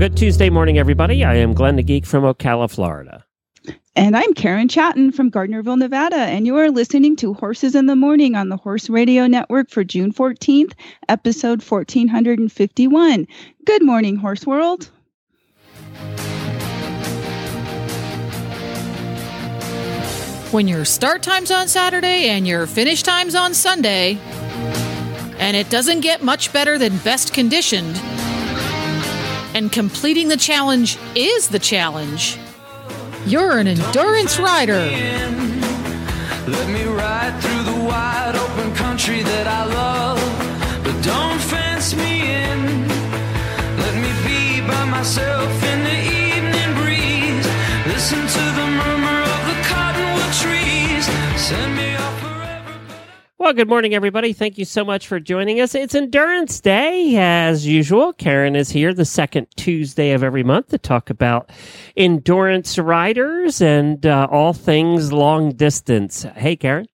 Good Tuesday morning, everybody. I am Glenn the Geek from Ocala, Florida. And I'm Karen Chaton from Gardnerville, Nevada, and you are listening to Horses in the Morning on the Horse Radio Network for June 14th, episode 1451. Good morning, Horse World. when your start time's on Saturday and your finish time's on Sunday, and it doesn't get much better than best conditioned, and completing the challenge is the challenge, you're an endurance rider. Let me ride through the wide open country that I love. But don't fence me in. Let me be by myself in the evening breeze. Listen to the murmur of the cottonwood trees. Send me. Well, good morning, everybody. Thank you so much for joining us. It's Endurance Day, as usual. Karen is here the second Tuesday of every month to talk about endurance riders and uh, all things long distance. Hey, Karen.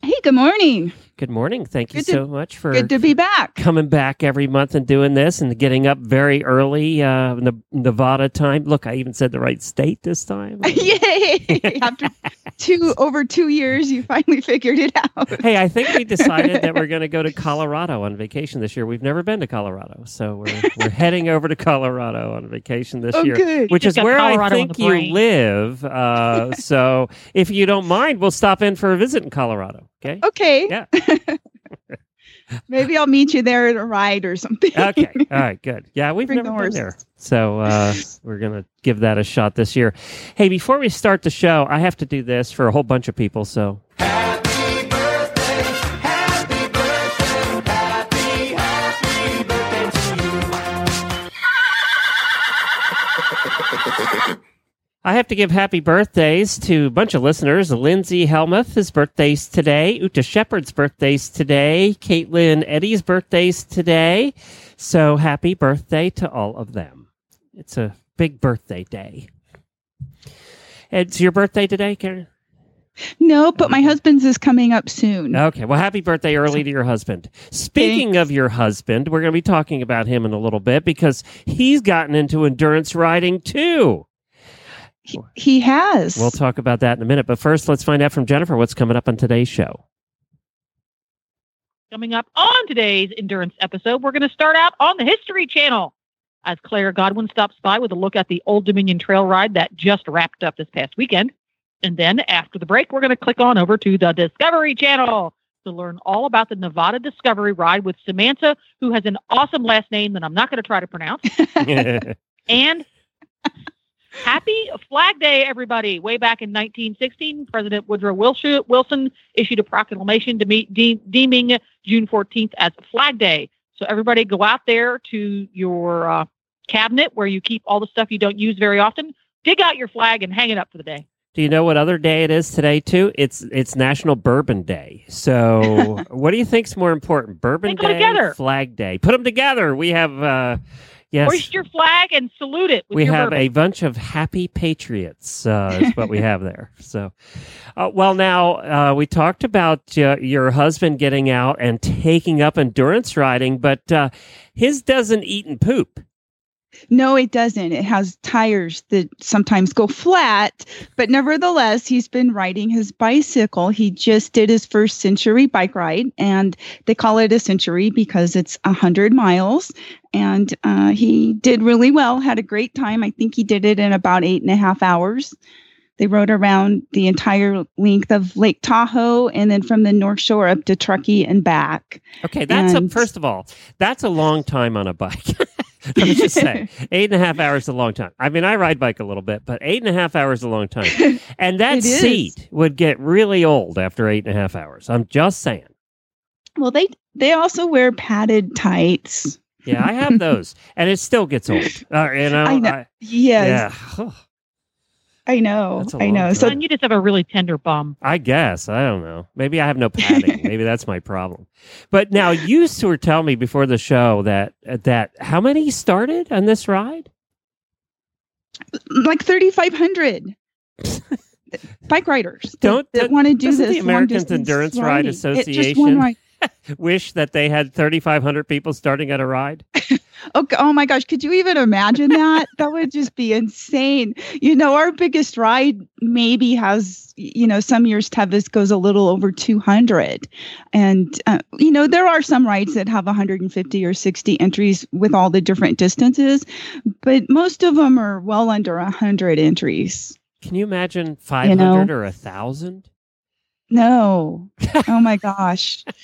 Hey, good morning. Good morning. Thank you to- so much for Good to be back. coming back every month and doing this and getting up very early, uh, Nevada time. Look, I even said the right state this time. Yay! After two over two years, you finally figured it out. hey, I think we decided that we're going to go to Colorado on vacation this year. We've never been to Colorado, so we're we're heading over to Colorado on vacation this Oh, year, good. which just is where Colorado I think you live. Uh, so, if you don't mind, we'll stop in for a visit in Colorado. Okay. Okay. Yeah. Maybe I'll meet you there at a ride or something. Okay. All right. Good. Yeah, we've Bring never the been horses. there, so uh, we're gonna give that a shot this year. Hey, before we start the show, I have to do this for a whole bunch of people. So I have to give happy birthdays to a bunch of listeners. Lindsay Helmuth, his birthday's today. Uta Shepherd's birthday's today. Caitlin Eddie's birthday's today. So happy birthday to all of them. It's a big birthday day. It's your birthday today, Karen? No, but my husband's is coming up soon. Okay. Well, happy birthday early to your husband. Speaking of your husband, we're going to be talking about him in a little bit because he's gotten into endurance riding too. He, he has. We'll talk about that in a minute. But first, let's find out from Jennifer what's coming up on today's show. Coming up on today's endurance episode, we're going to start out on the History Channel as Claire Godwin stops by with a look at the Old Dominion Trail ride that just wrapped up this past weekend. And then after the break, we're going to click on over to the Discovery Channel to learn all about the Nevada Discovery ride with Samantha, who has an awesome last name that I'm not going to try to pronounce. And happy Flag Day, everybody. Way back in 1916, President Woodrow Wilson issued a proclamation to meet de- deeming June 14th as Flag Day. So everybody go out there to your uh, cabinet where you keep all the stuff you don't use very often. Dig out your flag and hang it up for the day. Do you know what other day it is today too? It's it's National Bourbon Day. So, what do you think's more important, Bourbon Day, together. Flag Day? Put them together. We have uh, yes, Hoist your flag and salute it we have bourbon. a bunch of happy patriots. Uh, is what we have there. So, uh, well, now uh, we talked about uh, your husband getting out and taking up endurance riding, but uh, his doesn't eat and poop. No, it doesn't. It has tires that sometimes go flat, but nevertheless, he's been riding his bicycle. He just did his first century bike ride, and they call it a century because it's a hundred miles. And uh, he did really well, had a great time. I think he did it in about eight and a half hours. They rode around the entire length of Lake Tahoe and then from the North Shore up to Truckee and back. Okay, that's a, first of all, that's a long time on a bike. Let me just say, eight and a half hours is a long time. I mean, I ride bike a little bit, but eight and a half hours is a long time. And that seat would get really old after eight and a half hours. I'm just saying. Well, they they also wear padded tights. Yeah, I have those, and it still gets old. Uh, you know, I know. I- Yes. yeah. I know. That's a I long know. So drive. And you just have a really tender bum. I guess. I don't know. Maybe I have no padding. Maybe that's my problem. But now you were telling me before the show that that how many started on this ride? like 3,500 bike riders Don't- that want to do this. the long Americans Endurance Ride riding. It just one Association ride. Wish that they had 3,500 people starting at a ride. Okay. Oh my gosh. Could you even imagine that? that would just be insane. You know, our biggest ride maybe has, you know, some years Tevis goes a little over 200. And, uh, you know, there are some rides that have 150 or 60 entries with all the different distances, but most of them are well under 100 entries. Can you imagine 500 or a 1,000? No. Oh my gosh.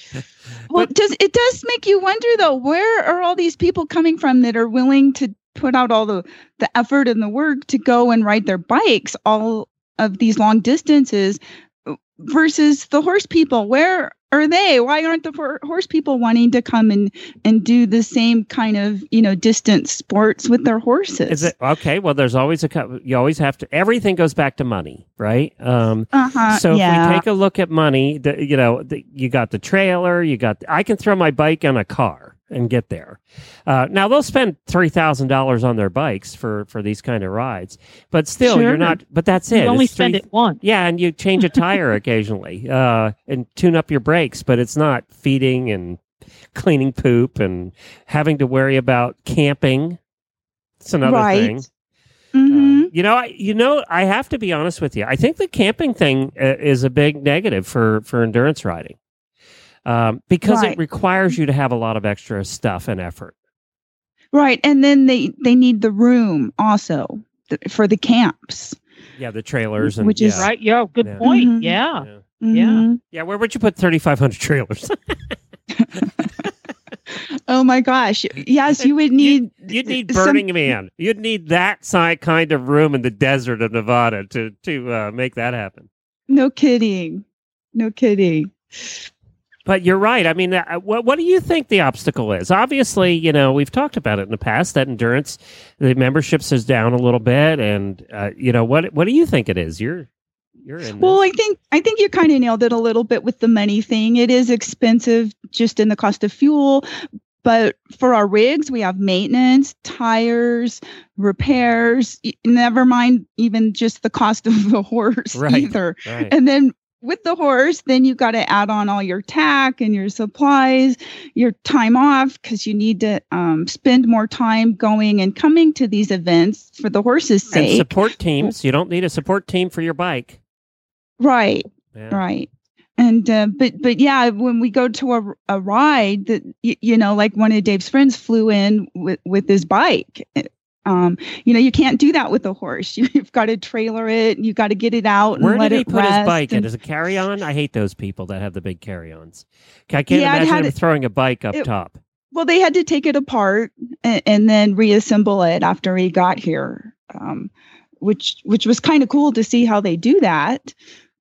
Well, But- does it does make you wonder though, where are all these people coming from that are willing to put out all the the effort and the work to go and ride their bikes all of these long distances versus the horse people? Where are they? Why aren't the horse people wanting to come and and do the same kind of, you know, distance sports with their horses? It okay? Well, there's always a you always have to everything goes back to money, right? Um uh-huh. so if yeah. we take a look at money, the, you know, the, you got the trailer, you got I can throw my bike on a car and get there. Uh, now they'll spend three thousand dollars on their bikes for for these kind of rides, but still Sure. you're not. But that's it. You only It's spend three- it once. Yeah, and you change a tire occasionally uh, and tune up your brakes, but it's not feeding and cleaning poop and having to worry about camping. It's another Right. thing. Mhm. Uh, you know, I you know I have to be honest with you. I think the camping thing uh, is a big negative for for endurance riding. Um, because it requires you to have a lot of extra stuff and effort. Right. And then they they need the room also th- for the camps. Yeah, the trailers and Which is- yeah. Right? Yeah, good Yeah. point. Mhm. Yeah. yeah. Yeah. Mhm. Yeah, where would you put 3,500 trailers? Oh my gosh. Yes, you would need You'd need some- Burning Man. You'd need that si- kind of room in the desert of Nevada to to uh, make that happen. No kidding. No kidding. But you're right. I mean, uh, what what do you think the obstacle is? Obviously, you know we've talked about it in the past that endurance, the memberships is down a little bit, and uh, you know what what do you think it is? You're you're in. Well, this. I think I think you kind of nailed it a little bit with the money thing. It is expensive just in the cost of fuel, but for our rigs, we have maintenance, tires, repairs. y- Never mind even just the cost of the horse Right. either. right. And then with the horse, then you got to add on all your tack and your supplies, your time off because you need to um, spend more time going and coming to these events for the horse's and sake. support teams. You don't need a support team for your bike. right, Yeah. right. And uh, but but yeah, when we go to a, a ride that y- you know, like one of Dave's friends flew in with with his bike. Um, you know, you can't do that with a horse. You've got to trailer it. You've got to get it out and Where did he put his bike? and-? As a carry on? I hate those people that have the big carry ons. I can't Yeah, imagine him it- throwing a bike up it- top. Well, they had to take it apart and, and then reassemble it after he got here, um, which which was kind of cool to see how they do that.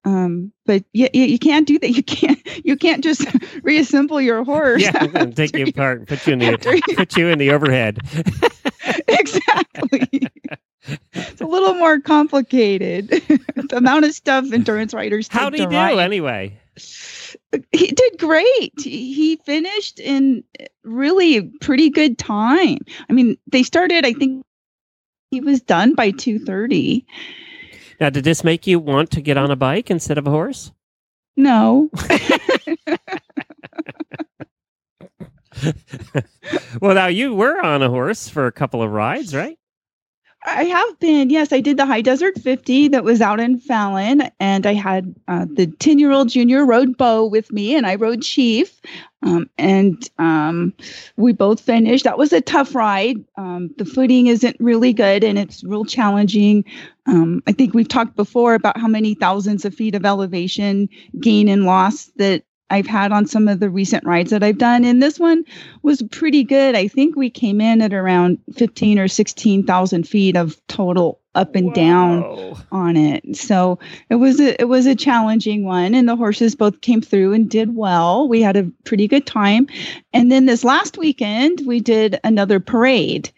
Um, but you, you, you can't do that. You can't you can't just reassemble your horse. Yeah, and take you apart and put you in the put you in the overhead. Exactly. it's a little more complicated. the amount of stuff endurance riders. How did he do ride. anyway? he did great. He he finished in really pretty good time. I mean, they started. I think he was done by two thirty. Now, did this make you want to get on a bike instead of a horse? No, well, now you were on a horse for a couple of rides, right? I have been. Yes, I did the High Desert Fifty that was out in Fallon, and I had uh, the ten-year-old junior rode Bo with me, and I rode Chief, um, and um, we both finished. That was a tough ride. Um, the footing isn't really good, and it's real challenging. Um, I think we've talked before about how many thousands of feet of elevation gain and loss that I've had on some of the recent rides that I've done, and this one was pretty good. I think we came in at around fifteen or sixteen thousand feet of total up and down on it. So it was a it was a challenging one, and the horses both came through and did well. We had a pretty good time, and then this last weekend we did another parade.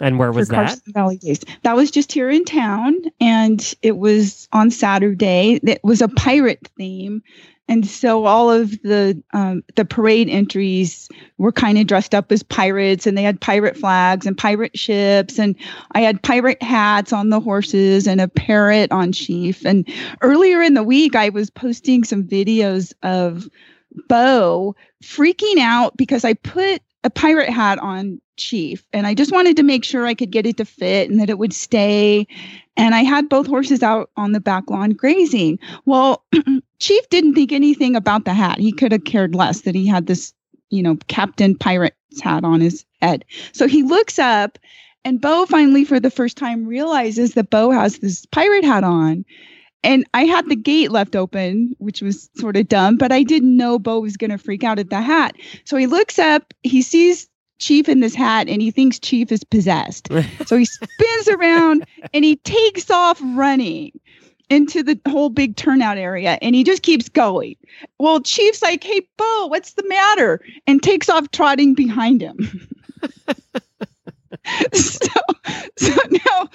And where was that? Carson Valley Days. That was just here in town, and it was on Saturday. It was a pirate theme, and so all of the um, the parade entries were kind of dressed up as pirates, and they had pirate flags and pirate ships, and I had pirate hats on the horses and a parrot on Chief. And earlier in the week, I was posting some videos of Bo freaking out because I put a pirate hat on Chief and I just wanted to make sure I could get it to fit and that it would stay. And I had both horses out on the back lawn grazing. Well, Chief didn't think anything about the hat. He could have cared less that he had this, you know, Captain Pirate's hat on his head. So he looks up and Bo finally, for the first time, realizes that Bo has this pirate hat on. And I had the gate left open, which was sort of dumb, but I didn't know Bo was going to freak out at the hat. So he looks up, he sees Chief in this hat, and he thinks Chief is possessed. so he spins around and he takes off running into the whole big turnout area and he just keeps going. Well, Chief's like, Hey, Bo, what's the matter? And takes off trotting behind him. so, so now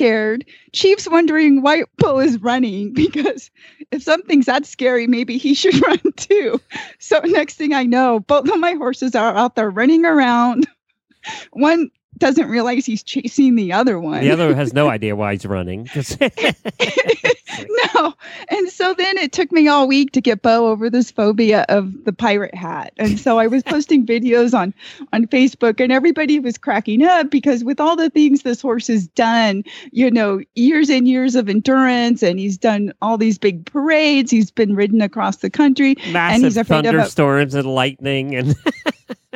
scared. Chief's wondering why Bo is running because if something's that scary, maybe he should run too. So next thing I know, both of my horses are out there running around. One doesn't realize he's chasing the other one. The other has no idea why he's running. no. And so then it took me all week to get Bo over this phobia of the pirate hat. And so I was posting videos on on Facebook and everybody was cracking up because with all the things this horse has done, you know, years and years of endurance and he's done all these big parades, he's been ridden across the country Massive he's afraid of a- thunderstorms and lightning and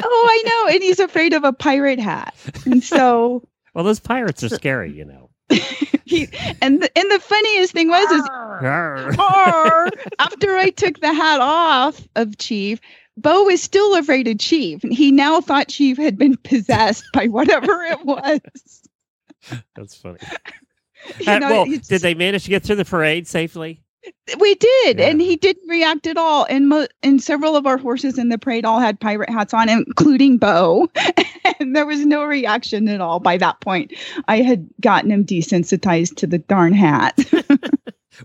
oh, I know. And he's afraid of a pirate hat. And so well those pirates are scary, you know. he and the, and the funniest thing was is Arr. after I took the hat off of Chief, Bo was still afraid of Chief. He now thought Chief had been possessed by whatever it was. That's funny. You Uh, know, well, did they manage to get through the parade safely? We did, Yeah. and he didn't react at all. And mo- and several of our horses in the parade all had pirate hats on, including Bo. and there was no reaction at all by that point. I had gotten him desensitized to the darn hat.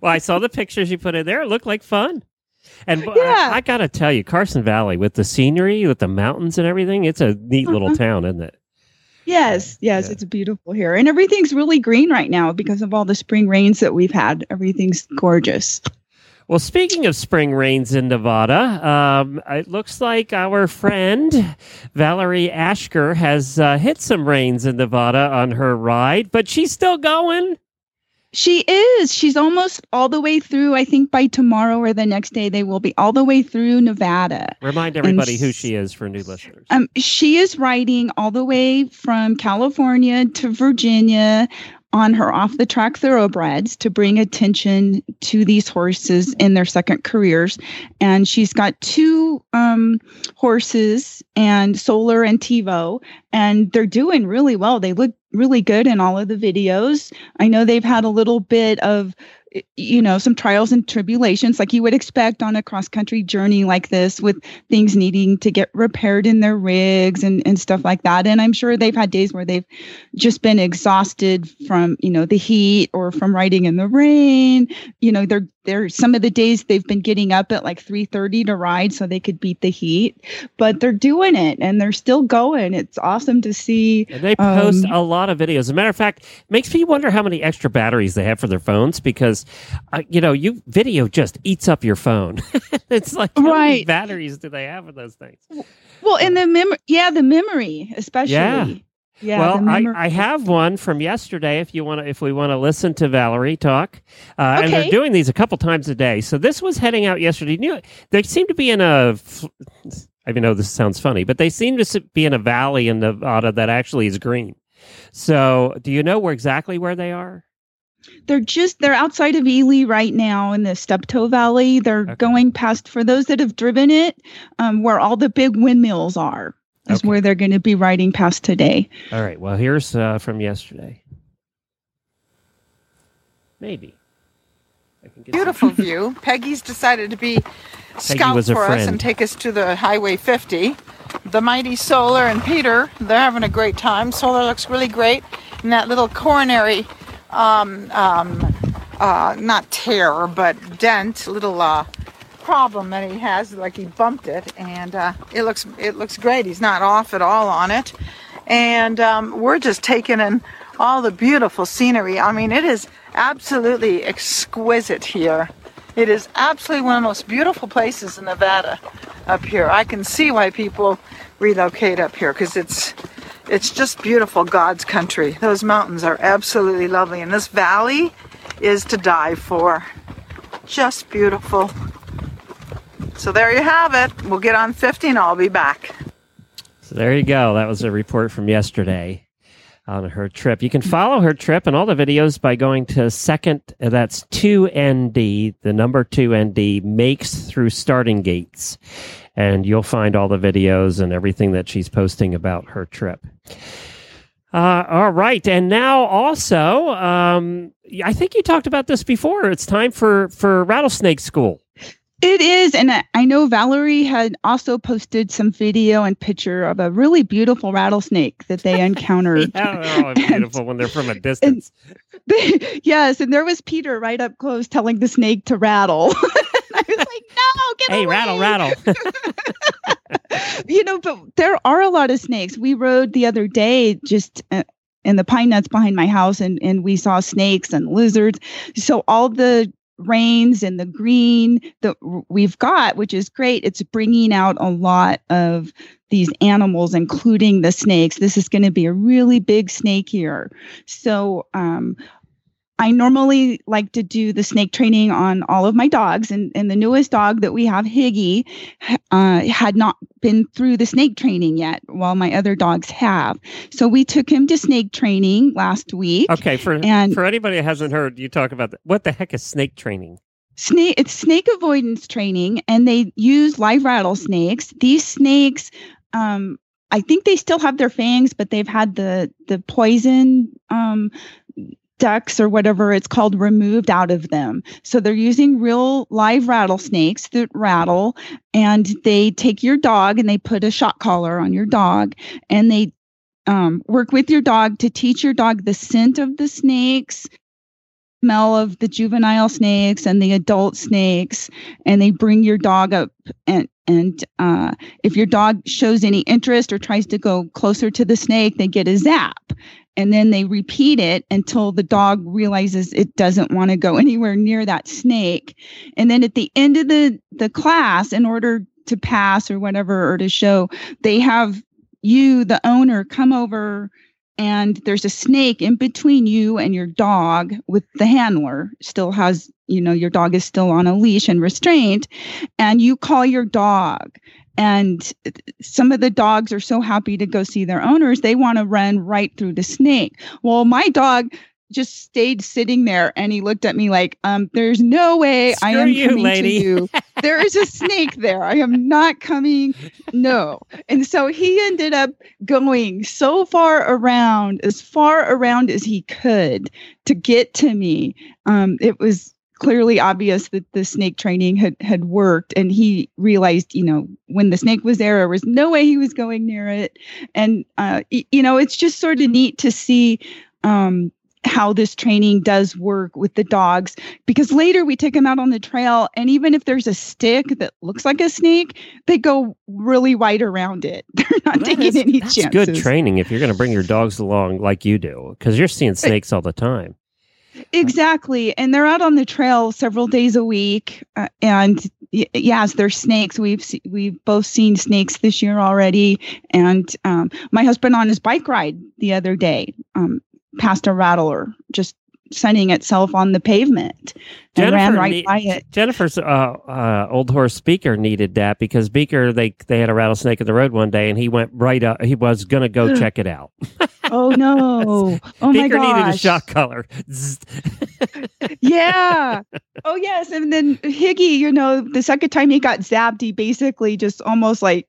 Well, I saw the pictures you put in there. It looked like fun. And Yeah. I, I got to tell you, Carson Valley with the scenery, with the mountains and everything, it's a neat little Uh-huh. town, isn't it? Yes, yes, Yeah. it's beautiful here, and everything's really green right now because of all the spring rains that we've had. Everything's gorgeous. Well, speaking of spring rains in Nevada, um, it looks like our friend Valerie Ashker has uh, hit some rains in Nevada on her ride, but she's still going. She is. She's almost all the way through. I think by tomorrow or the next day, they will be all the way through Nevada. Remind everybody who she is for new listeners. Um, she is riding all the way from California to Virginia on her off the track thoroughbreds to bring attention to these horses in their second careers. And she's got two um, horses and Solar and Tivo, and they're doing really well. They look really good in all of the videos. I know they've had a little bit of you know some trials and tribulations like you would expect on a cross country journey like this with things needing to get repaired in their rigs and, and stuff like that. And i'm sure they've had days where they've just been exhausted from you know the heat or from riding in the rain. You know they're they're some of the days they've been getting up at like 3.30 to ride so they could beat the heat but they're doing it and they're still going. It's awesome to see And they post Um, a lot of videos. As a matter of fact, makes me wonder how many extra batteries they have for their phones because, uh, you know, you video just eats up your phone. it's like how many Right. batteries do they have in those things? well and the mem yeah the memory especially Yeah. yeah well, I. I have one from yesterday. If you want if we want to listen to Valerie talk, uh, and they're doing these a couple times a day. So this was heading out yesterday. You know, they seem to be in a. I even know this sounds funny, but they seem to be in a valley in Nevada that actually is green. So, do you know where exactly where they are? They're just they're outside of Ely right now in the Steptoe Valley. They're Okay. going past for those that have driven it, um, where all the big windmills are. Is Okay. where they're going to be riding past today. All right. Well, here's uh, from yesterday. Maybe. I can get some- Beautiful view. Peggy's decided to be scout was a for us and take us to the Highway 50. the mighty Solar and Peter, they're having a great time. Solar looks really great. And that little coronary, um, um, uh, not tear, but dent, little uh, problem that he has, like he bumped it, and uh, it looks it looks great. He's not off at all on it, and um, we're just taking in all the beautiful scenery. I mean, it is absolutely exquisite here. It is absolutely one of the most beautiful places in Nevada up here. I can see why people relocate up here because it's it's just beautiful God's country. Those mountains are absolutely lovely and this valley is to die for. Just beautiful. So there you have it. We'll get on 50 and I'll be back. So there you go. That was a report from yesterday on her trip. You can follow her trip and all the videos by going to second, that's 2ND, the number 2ND, makes through starting gates. And you'll find all the videos and everything that she's posting about her trip. Uh, all right. And now also, um, I think you talked about this before. It's time for, for rattlesnake school. It is, and I- I know Valerie had also posted some video and picture of a really beautiful rattlesnake that they encountered. Yeah, oh, beautiful when they're from a distance. yes, and there was Peter right up close telling the snake to rattle. I was like, "No, get hey, away!" rattle, rattle. you know, but there are a lot of snakes. We rode the other day just uh, in the pine nuts behind my house, and and we saw snakes and lizards. So all the rains and the green that we've got, which is great, it's bringing out a lot of these animals, including the snakes. This is going to be a really big snake here. So, um, I normally like to do the snake training on all of my dogs, and, and the newest dog that we have, Higgy, uh, had not been through the snake training yet, while my other dogs have. So we took him to snake training last week. Okay, for And- for anybody who hasn't heard you talk about that, what the heck is snake training? snake it's snake avoidance training and they use live rattlesnakes these snakes um i think they still have their fangs but they've had the the poison um ducts or whatever it's called removed out of them. So they're using real live rattlesnakes that rattle and they take your dog and they put a shock collar on your dog and they um, work with your dog to teach your dog the scent of the snakes smell of the juvenile snakes and the adult snakes and they bring your dog up and and uh, if your dog shows any interest or tries to go closer to the snake they get a zap and then they repeat it until the dog realizes it doesn't want to go anywhere near that snake. And then at the end of the the class in order to pass or whatever or to show they have you the owner come over and there's a snake in between you and your dog with the handler still has you know your dog is still on a leash and restrained and you call your dog and some of the dogs are so happy to go see their owners they want to run right through the snake. Well my dog just stayed sitting there and he looked at me like um there's no way i am you, coming lady." to you. There is a snake there. I am not coming. No. And so he ended up going so far around, as far around as he could to get to me. Um, it was clearly obvious that the snake training had had worked, and he realized, you know, when the snake was there, there was no way he was going near it. And uh, y- you know, it's just sort of neat to see. Um, how this training does work with the dogs because later we take them out on the trail and even if there's a stick that looks like a snake they go really wide around it they're not Well, taking is- any that's chances good training if you're going to bring your dogs along like you do, because you're seeing snakes all the time. Exactly. And they're out on the trail several days a week. Uh, and y- yes, they're snakes. We've se- we've both seen snakes this year already. And um, my husband on his bike ride the other day um, passed a rattler just sunning itself on the pavement and ran right need- by it. Jennifer's uh, uh, old horse speaker needed that because Beaker they they had a rattlesnake in the road one day and he went right up. He was going to go check it out. Oh no! Oh my Beaker needed a gosh! shock collar. Yeah. Oh yes. And then Higgy, you know, the second time he got zapped, he basically just almost like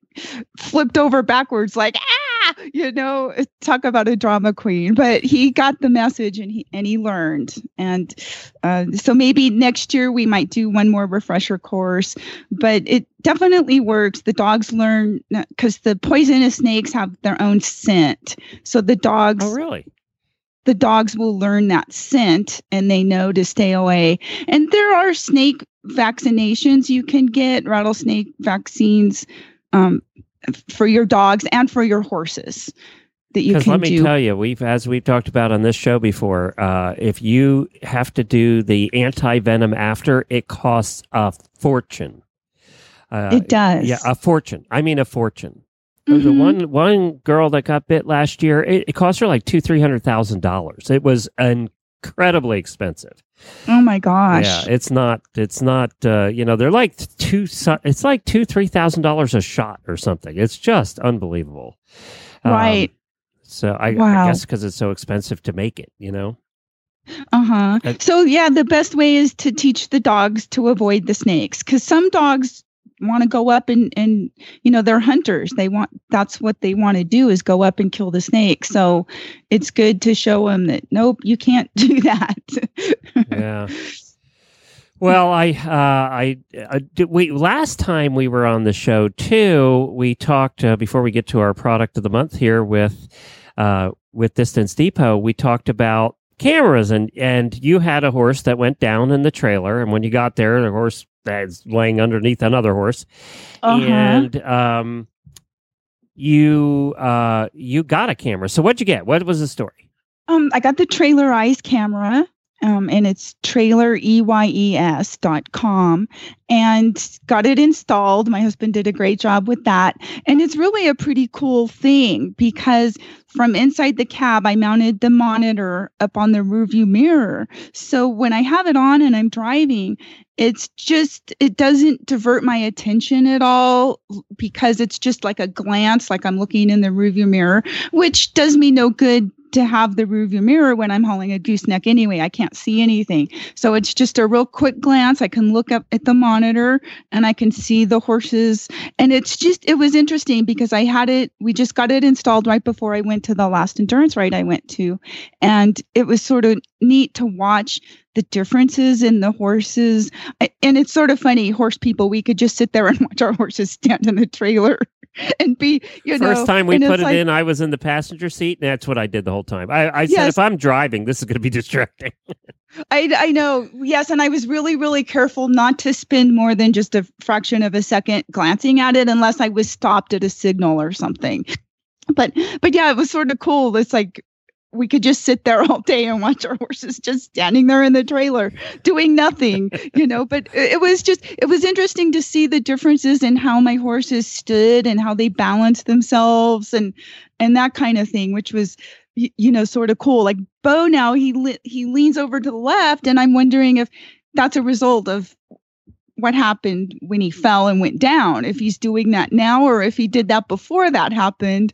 flipped over backwards, like ah. Ah, you know, talk about a drama queen. But he got the message and he and he learned. And uh, so maybe next year we might do one more refresher course. But it definitely works. The dogs learn because the poisonous snakes have their own scent. So the dogs Oh, really? the dogs will learn that scent and they know to stay away. And there are snake vaccinations you can get, rattlesnake vaccines um, for your dogs and for your horses that you can let me do. tell you, we've as we've talked about on this show before, uh, if you have to do the anti venom after, it costs a fortune. Uh, it does. Yeah, a fortune. I mean, a fortune. There was a Mhm. one one girl that got bit last year. It, it cost her like two three hundred thousand dollars. It was incredibly expensive. Oh my gosh. Yeah, it's not. It's not. Uh, you know, they're like two. It's like two three thousand dollars a shot or something. It's just unbelievable. Um, Right. so I, I guess because it's so expensive to make it, you know. Uh-huh. Uh, So yeah, the best way is to teach the dogs to avoid the snakes cuz some dogs want to go up and and you know they're hunters. They want that's what they want to do is go up and kill the snake. So it's good to show them that nope, you can't do that. Yeah. Well, I, uh, I, I did, we last time we were on the show too. We talked uh, before we get to our product of the month here with, uh, with Distance Depot. We talked about cameras, and and you had a horse that went down in the trailer, and when you got there, the horse was laying underneath another horse, Uh-huh. and um, you uh, you got a camera. So what'd you get? What was the story? Um, I got the Trailer Eyes camera, um, and it's trailereyes.com and got it installed. My husband did a great job with that. And it's really a pretty cool thing because from inside the cab, I mounted the monitor up on the rearview mirror. So when I have it on and I'm driving, it's just, it doesn't divert my attention at all because it's just like a glance, like I'm looking in the rearview mirror, which does me no good to have the rearview mirror when I'm hauling a gooseneck anyway. I can't see anything. So it's just a real quick glance. I can look up at the monitor and I can see the horses. And it's just, it was interesting because I had it, we just got it installed right before I went to the last endurance ride I went to. And it was sort of neat to watch the differences in the horses. And it's sort of funny, horse people, we could just sit there and watch our horses stand in the trailer and be, you know. First time we put it like- in, I was in the passenger seat, and that's what I did the whole time. I, I said, if I'm driving, this is going to be distracting. I, I know. Yes. And I was really, really careful not to spend more than just a fraction of a second glancing at it unless I was stopped at a signal or something. But, but yeah, it was sort of cool. It's like we could just sit there all day and watch our horses just standing there in the trailer doing nothing, you know. But it was just, it was interesting to see the differences in how my horses stood and how they balanced themselves and, and that kind of thing, which was, you know, sort of cool. Like Bo now he le- he leans over to the left, and I'm wondering if that's a result of what happened when he fell and went down. If he's doing that now, or if he did that before that happened,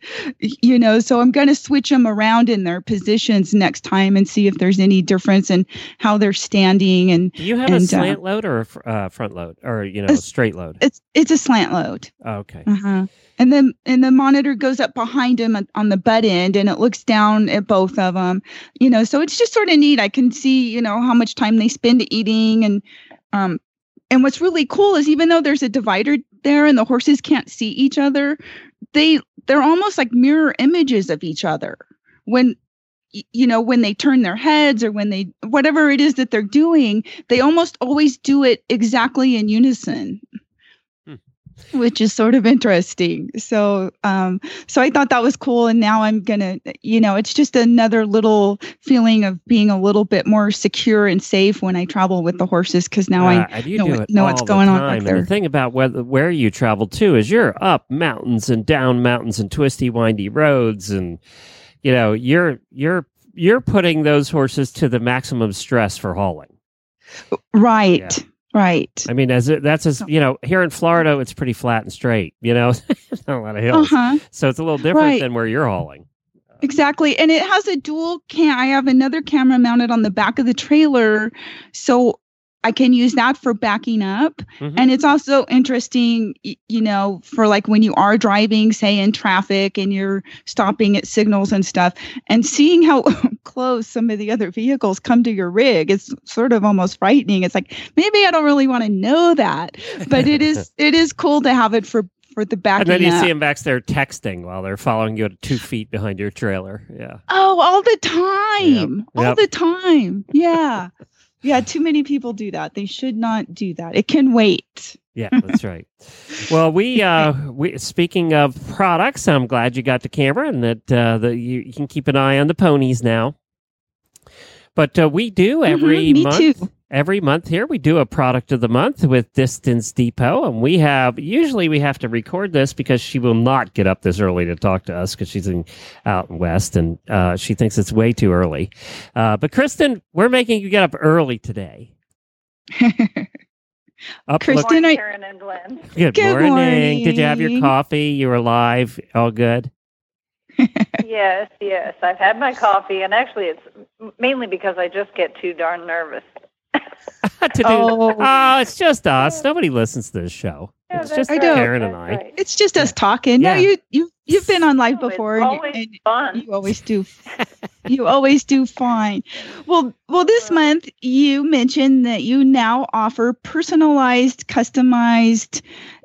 you know. So I'm going to switch them around in their positions next time and see if there's any difference in how they're standing. And Do you have a And, uh, slant load or a fr- uh, front load, or you know, It's- straight load? it's it's a slant load. Oh, okay. Uh-huh. And then and the monitor goes up behind him on the butt end and it looks down at both of them. You know, so it's just sort of neat. I can see, you know, how much time they spend eating and um and what's really cool is even though there's a divider there and the horses can't see each other, they they're almost like mirror images of each other. When you know, when they turn their heads or when they whatever it is that they're doing, they almost always do it exactly in unison which is sort of interesting. So, um, so I thought that was cool, and now I'm gonna, you know, it's just another little feeling of being a little bit more secure and safe when I travel with the horses because now I you know what- know what's going on time. back And there. the thing about whether, where you travel to is you're up mountains and down mountains and twisty, windy roads, and you know you're you're you're putting those horses to the maximum stress for hauling. right, right. I mean, as it, that's as you know, here in Florida, it's pretty flat and straight. You know, not a lot of hills, Uh huh. so it's a little different Right. than where you're hauling. Exactly. And it has a dual cam. I have another camera mounted on the back of the trailer. So I can use that for backing up. Mhm. And it's also interesting, you know, for like when you are driving, say in traffic and you're stopping at signals and stuff, and seeing how close some of the other vehicles come to your rig. It's sort of almost frightening. It's like maybe I don't really want to know that, but it is it is cool to have it for for the and then you up. see them back there texting while they're following you at two feet behind your trailer. Yeah. Oh, all the time. All Yep. the time. Yeah. Yeah, too many people do that. They should not do that. It can wait. Yeah, that's right. Well, we uh, we speaking of products, I'm glad you got the camera and that uh, the you, you can keep an eye on the ponies now. But uh, we do every Mhm, me month. too. Every month here, we do a product of the month with Distance Depot, and we have usually we have to record this because she will not get up this early to talk to us because she's in out in west and uh, she thinks it's way too early. Uh, but Kristen, we're making you get up early today. Up, Kristen, look- Then I- Karen and Glenn. Good, Good morning. Did you have your coffee? You were alive. All good. yes, yes. I've had my coffee, and actually, it's mainly because I just get too darn nervous. to do. Oh. Oh, it's just us. Nobody listens to this show. Yeah, it's just I. Karen and I. right. It's just us talking. No, you you you've been on live No, it's before and, you- always and fun. you always do you always do fine. Well well this month you mentioned that you now offer personalized, customized,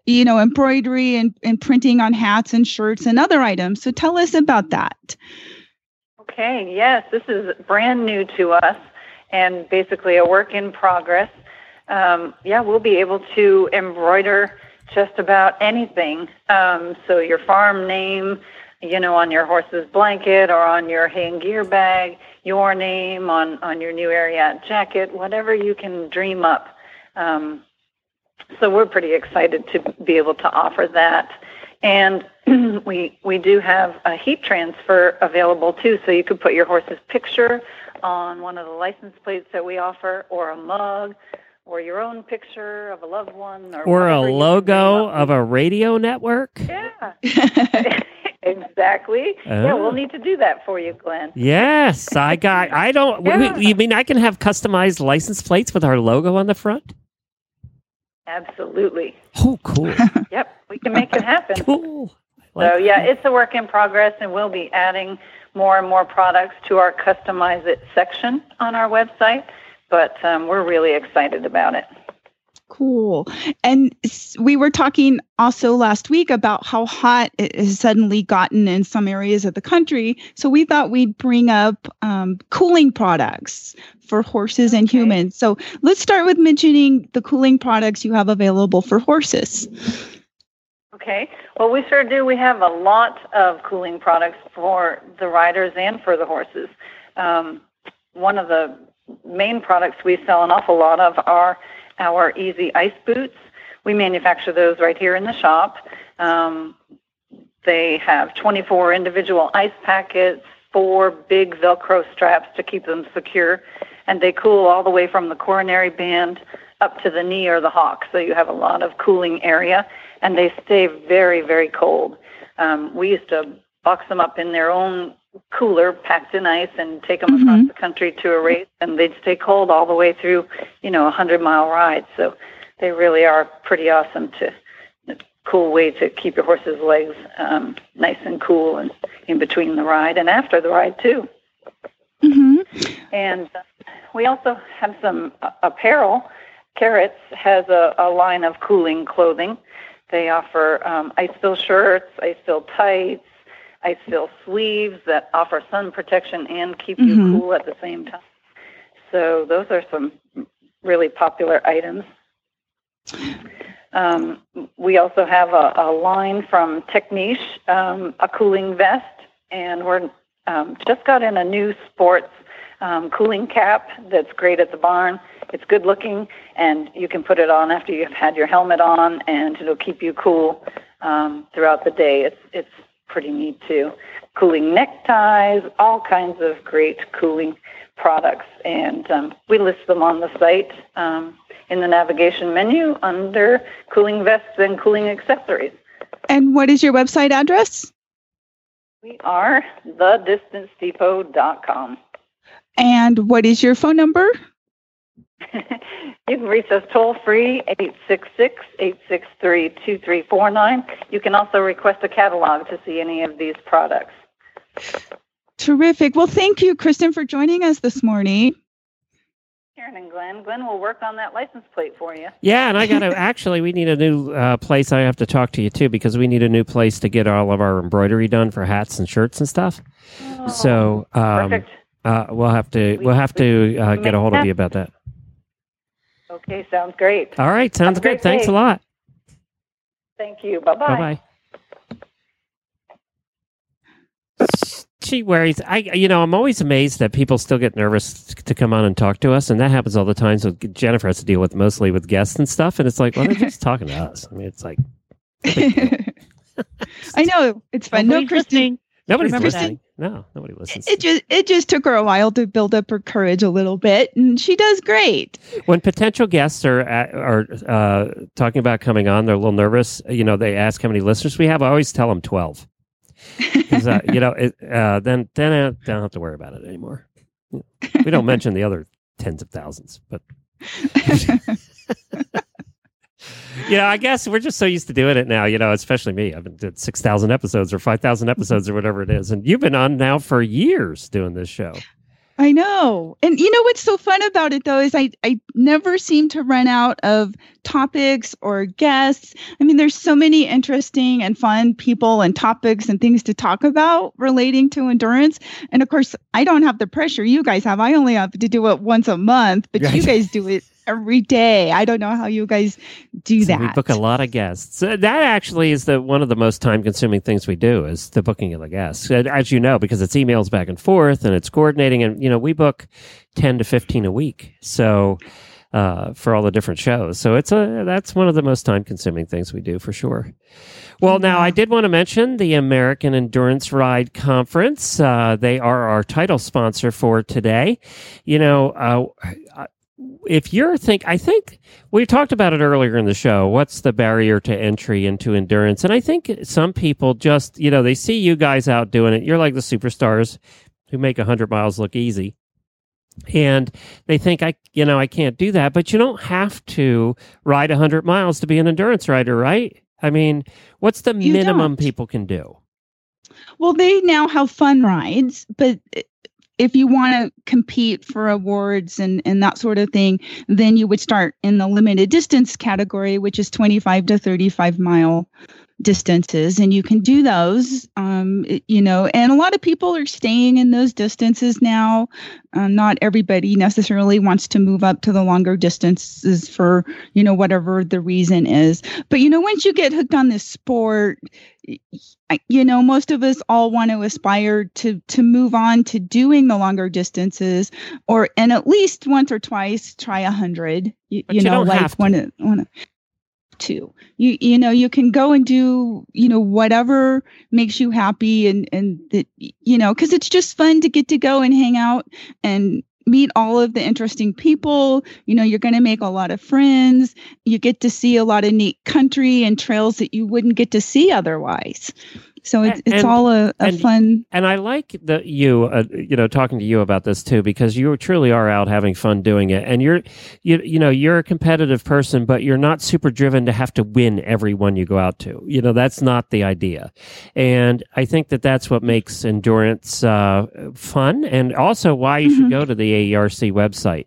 you know, embroidery and, and printing on hats and shirts and other items. So tell us about that. Okay, yes, this is brand new to us and basically a work in progress. Um, yeah, we'll be able to embroider just about anything. Um, so your farm name, you know, on your horse's blanket or on your hay and gear bag, your name on, on your new Ariat jacket, whatever you can dream up. Um, so we're pretty excited to be able to offer that. And we we do have a heat transfer available too, so you could put your horse's picture on one of the license plates that we offer, or a mug, or your own picture of a loved one, or, Or a whatever you can logo of a radio network. yeah, exactly. Yeah, Oh. we'll need to do that for you, Glenn. Yes, I got. I don't. Yeah. wait, you mean I can have customized license plates with our logo on the front? Absolutely. Oh, cool, Yep, we can make it happen. cool. I So yeah, it's a work in progress, and we'll be adding more and more products to our customize it section on our website. But um, we're really excited about it. Cool. And we were talking also last week about how hot it has suddenly gotten in some areas of the country. So we thought we'd bring up um, cooling products for horses and Okay. humans. So let's start with mentioning the cooling products you have available for horses. Okay. Well, we sure do. We have a lot of cooling products for the riders and for the horses. Um, one of the main products we sell an awful lot of are our Easy Ice Boots. We manufacture those right here in the shop. Um, they have 24 individual ice packets, four big Velcro straps to keep them secure, and they cool all the way from the coronary band up to the knee or the hock. So you have a lot of cooling area, and they stay very, very cold. Um, we used to box them up in their own cooler packed in ice and take them across Mhm. the country to a race, and they'd stay cold all the way through, you know, a hundred mile ride. So they really are pretty awesome to cool way to keep your horse's legs um, nice and cool and in between the ride and after the ride too. hmm And uh, we also have some apparel. Kerrits has a, a line of cooling clothing. They offer um, Ice Fil shirts, Ice Fil tights, Ice Fil sleeves that offer sun protection and keep you Mhm. cool at the same time. So those are some really popular items. Um, we also have a, a line from Techniche, um, a cooling vest, and we're um, just got in a new sports um, cooling cap that's great at the barn. It's good looking, and you can put it on after you've had your helmet on, and it'll keep you cool um, throughout the day. It's it's pretty neat too. Cooling neckties, all kinds of great cooling products, and um, we list them on the site um, in the navigation menu under cooling vests and cooling accessories. And what is your website address? We are thedistancedepot.com. And what is your phone number? you can reach us toll free, 866 863 2349. You can also request a catalog to see any of these products. Terrific. Well, thank you, Kristen, for joining us this morning. Karen and Glenn. Glenn will work on that license plate for you. Yeah, and I got to actually, we need a new uh, place. I have to talk to you too because we need a new place to get all of our embroidery done for hats and shirts and stuff. so um, Perfect. uh, we'll have to We- we'll have to uh, get a hold of you about that. Okay, sounds great. All right, sounds Have a great. Thanks a lot. Thank you. Bye Bye bye. bye. She worries. I, you know, I'm always amazed that people still get nervous to come on and talk to us, and that happens all the time. So Jennifer has to deal with mostly with guests and stuff, and it's like, well, they're just talking to us. I mean, it's like I know it's fun. No, Nobody's Kristen. listening. nobody's Remember that. listening. No, nobody listens. It just it just took her a while to build up her courage a little bit, and she does great. when potential guests are at, are uh, talking about coming on, they're a little nervous. You know, they ask how many listeners we have. I always tell them twelve. 'Cause, uh, you know, it, uh, then then I don't have to worry about it anymore. We don't mention the other tens of thousands, but you know, I guess we're just so used to doing it now. You know, especially me. I've been did six thousand episodes or five thousand episodes or whatever it is, and you've been on now for years doing this show. I know. And you know what's so fun about it though is I I never seem to run out of topics or guests. I mean there's so many interesting and fun people and topics and things to talk about relating to endurance. And of course, I don't have the pressure you guys have. I only have to do it once a month, but you guys do it every day. I don't know how you guys do So that. we book a lot of guests. Uh, that actually is the one of the most time consuming things we do is the booking of the guests. As you know, because it's emails back and forth and it's coordinating, and you know we book ten to fifteen a week. So uh, for all the different shows, so it's a that's one of the most time consuming things we do for sure. Well, now I did want to mention the American Endurance Ride Conference. Uh, they are our title sponsor for today. You know, uh, if you're think, I think we talked about it earlier in the show. What's the barrier to entry into endurance? And I think some people just, you know, they see you guys out doing it. You're like the superstars who make 100 miles look easy. And they think, I, you know, I can't do that. But you don't have to ride 100 miles to be an endurance rider, right? I mean, what's the You minimum don't. people can do? Well, they now have fun rides, but if you want to compete for awards and, and that sort of thing, then you would start in the limited distance category, which is 25 to 35 mile distances. And you can do those, um, you know, and a lot of people are staying in those distances now. Um, not everybody necessarily wants to move up to the longer distances for, you know, whatever the reason is. But, you know, once you get hooked on this sport, you know most of us all want to aspire to to move on to doing the longer distances or and at least once or twice try a hundred you, you you know don't like one of- one two you you know you can go and do you know whatever makes you happy and and that you know because it's just fun to get to go and hang out and meet all of the interesting people. You know you're going to make a lot of friends. You get to see a lot of neat country and trails that you wouldn't get to see otherwise so it's, it's and- all a, a and- fun And I like that you, uh, you know, talking to you about this too, because you truly are out having fun doing it, and you're, you, you know, you're a competitive person, but you're not super driven to have to win every one you go out to. You know, that's not the idea, and I think that that's what makes endurance uh, fun, and also why you should Mhm. go to the AERC website.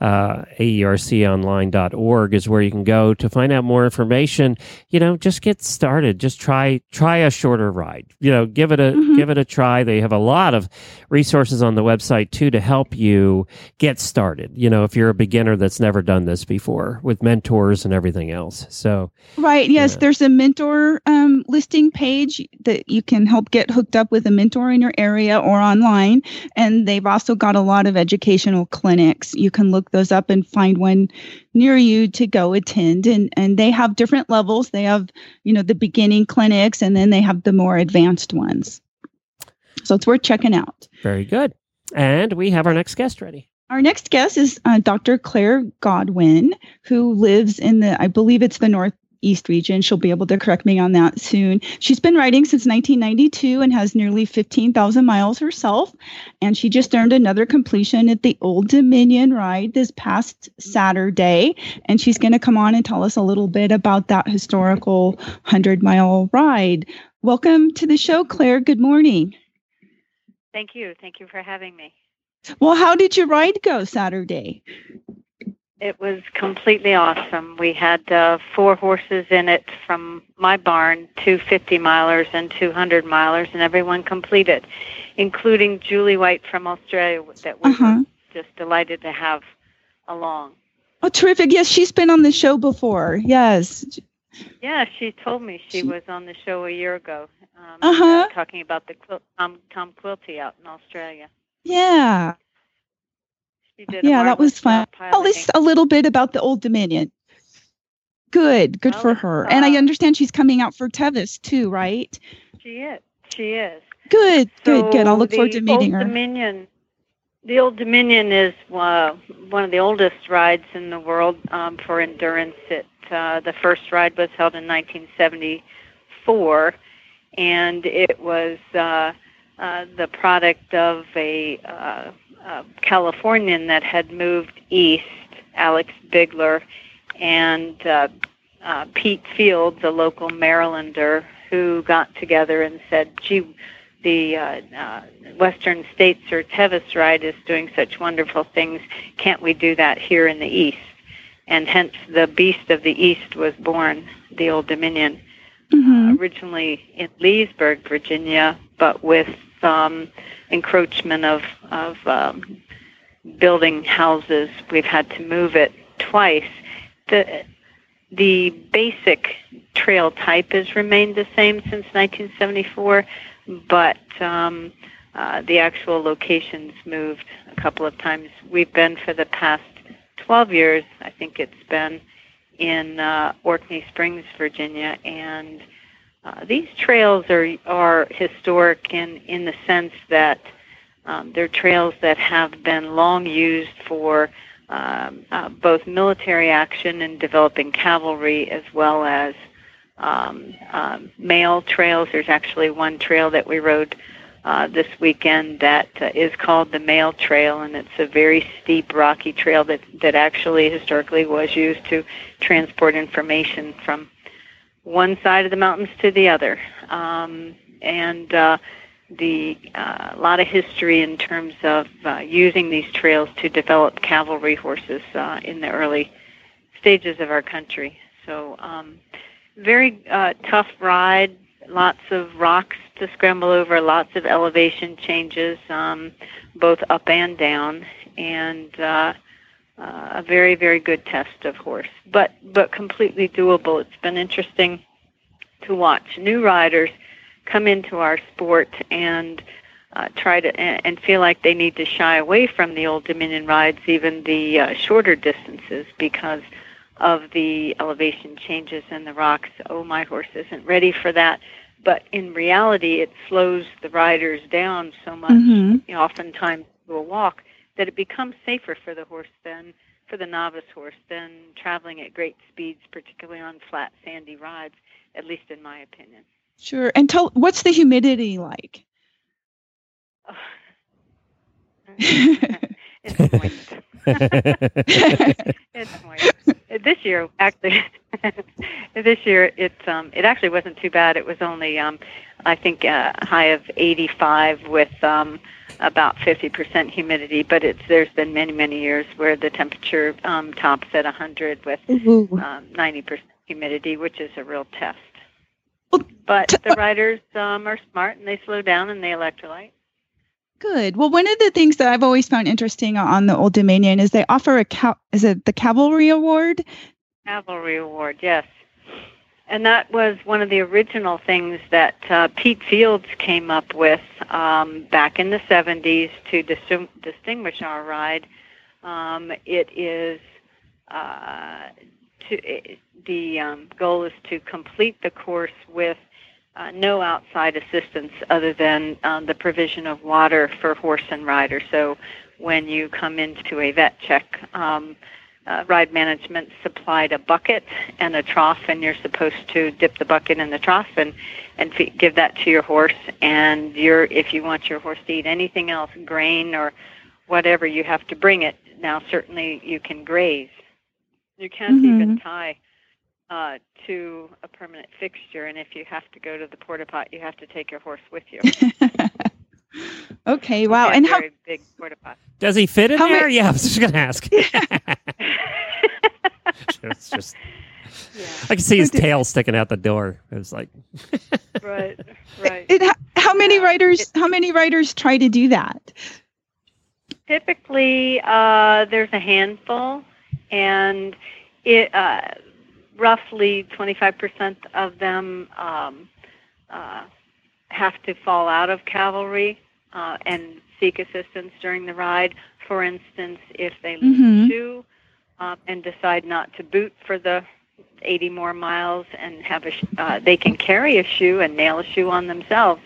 Uh, AERConline.org is where you can go to find out more information. You know, just get started. Just try try a shorter ride. You know, give it a Mhm. give it a try. They have a lot of resources on the website too to help you get started. You know, if you're a beginner that's never done this before with mentors and everything else. So Right. Yes, there's a mentor um, listing page that you can help get hooked up with a mentor in your area or online. And they've also got a lot of educational clinics. You can look those up and find one near you to go attend. And and they have different levels. They have you know the beginning clinics, and then they have the more advanced ones. So it's worth checking out. very good. And we have our next guest ready. Our next guest is uh, Dr. Claire Godwin, who lives in the, I believe it's the Northeast East region. She'll be able to correct me on that soon. She's been riding since 1992 and has nearly 15,000 miles herself. And she just earned another completion at the Old Dominion ride this past Saturday. And she's going to come on and tell us a little bit about that historical 100 mile ride. Welcome to the show, Claire. Good morning. Thank you. Thank you for having me. Well, how did your ride go Saturday? It was completely awesome. We had uh, four horses in it from my barn, two 50 milers and 200 milers, and everyone completed, including Julie White from Australia that we Uh-huh. were just delighted to have along. Oh, terrific. Yes, she's been on the show before. Yes. Yeah, she told me she was on the show a year ago, um, Uh-huh. talking about the quil- um, Tom Quilty out in Australia. Yeah. Did Yeah, that was fun. At least a little bit about the Old Dominion. Good. Good Well, for her. And I uh, understand she's coming out for Tevis too, right? She is. She is. Good. Good. Good. I'll look forward to meeting Old her. Dominion, the Old Dominion is uh, one of the oldest rides in the world um, for endurance. It uh, the first ride was held in 1974, and it was uh, uh, the product of a uh, uh, Californian that had moved east, Alex Bigler, and uh, uh, Pete Fields, a local Marylander, who got together and said, "Gee." the uh, uh, Western States or Tevis ride is doing such wonderful things. Can't we do that here in the East? And hence the Beast of the East was born, the Old Dominion, Mhm. originally in Leesburg, Virginia, but with um, encroachment of, of um, building houses, we've had to move it twice. The, the basic trail type has remained the same since 1974 but um, uh, the actual locations moved a couple of times. We've been for the past 12 years, I think it's been in uh, Orkney Springs, Virginia, and uh, these trails are are historic in in the sense that um, they're trails that have been long used for um, uh, both military action and developing cavalry as well as um, um, mail trails. There's actually one trail that we rode uh, this weekend that uh, is called the Mail Trail, and it's a very steep, rocky trail that that actually historically was used to transport information from one side of the mountains to the other. Um, and uh, the uh, a lot of history in terms of uh, using these trails to develop cavalry horses uh, in the early stages of our country. So. Um, very uh, tough ride. Lots of rocks to scramble over. Lots of elevation changes, um, both up and down, and uh, uh, a very very good test of horse. But but completely doable. It's been interesting to watch new riders come into our sport and. Uh, try to and, feel like they need to shy away from the old Dominion rides, even the uh, shorter distances, because of the elevation changes in the rocks. Oh, my horse isn't ready for that. But in reality, it slows the riders down so much, Mhm. you know, oftentimes to a walk, that it becomes safer for the horse than for the novice horse than traveling at great speeds, particularly on flat, sandy rides, at least in my opinion. Sure. And tell what's the humidity like? it's moist. it's moist. This year, actually, this year it um it actually wasn't too bad. It was only um I think a high of 85 with um about 50% humidity. But it's there's been many many years where the temperature um tops at 100 with Ooh. um, 90% humidity, which is a real test. Well, But t- the riders um, are smart and they slow down and they electrolyte. Good. Well, one of the things that I've always found interesting on the Old Dominion is they offer a cal- is it the Cavalry Award? Cavalry Award, yes. And that was one of the original things that uh, Pete Fields came up with um, back in the 70s to dis- distinguish our ride. Um, it is uh, to it, the um, goal is to complete the course with uh, no outside assistance other than um, the provision of water for horse and rider. So when you come into a vet check, um, uh, ride management supplied a bucket and a trough, and you're supposed to dip the bucket in the trough and and fe- give that to your horse. And you're if you want your horse to eat anything else, grain or whatever, you have to bring it. Now, certainly, you can graze. You can't Mhm. even tie uh, to a permanent fixture, and if you have to go to the porta pot, you have to take your horse with you. okay, wow. Yeah, And how big porta pot. Does he fit in How there? many- yeah, I was just going to ask. it's just, yeah, I can see his tail sticking out the door. It was like, right, right. it, how many writers it- how many writers try to do that? Typically, uh, there's a handful, and it uh, roughly 25% of them um, uh, have to fall out of cavalry uh, and seek assistance during the ride. For instance, if they lose Mhm. a shoe um, and decide not to boot for the 80 more miles and have a, sh- uh, they can carry a shoe and nail a shoe on themselves.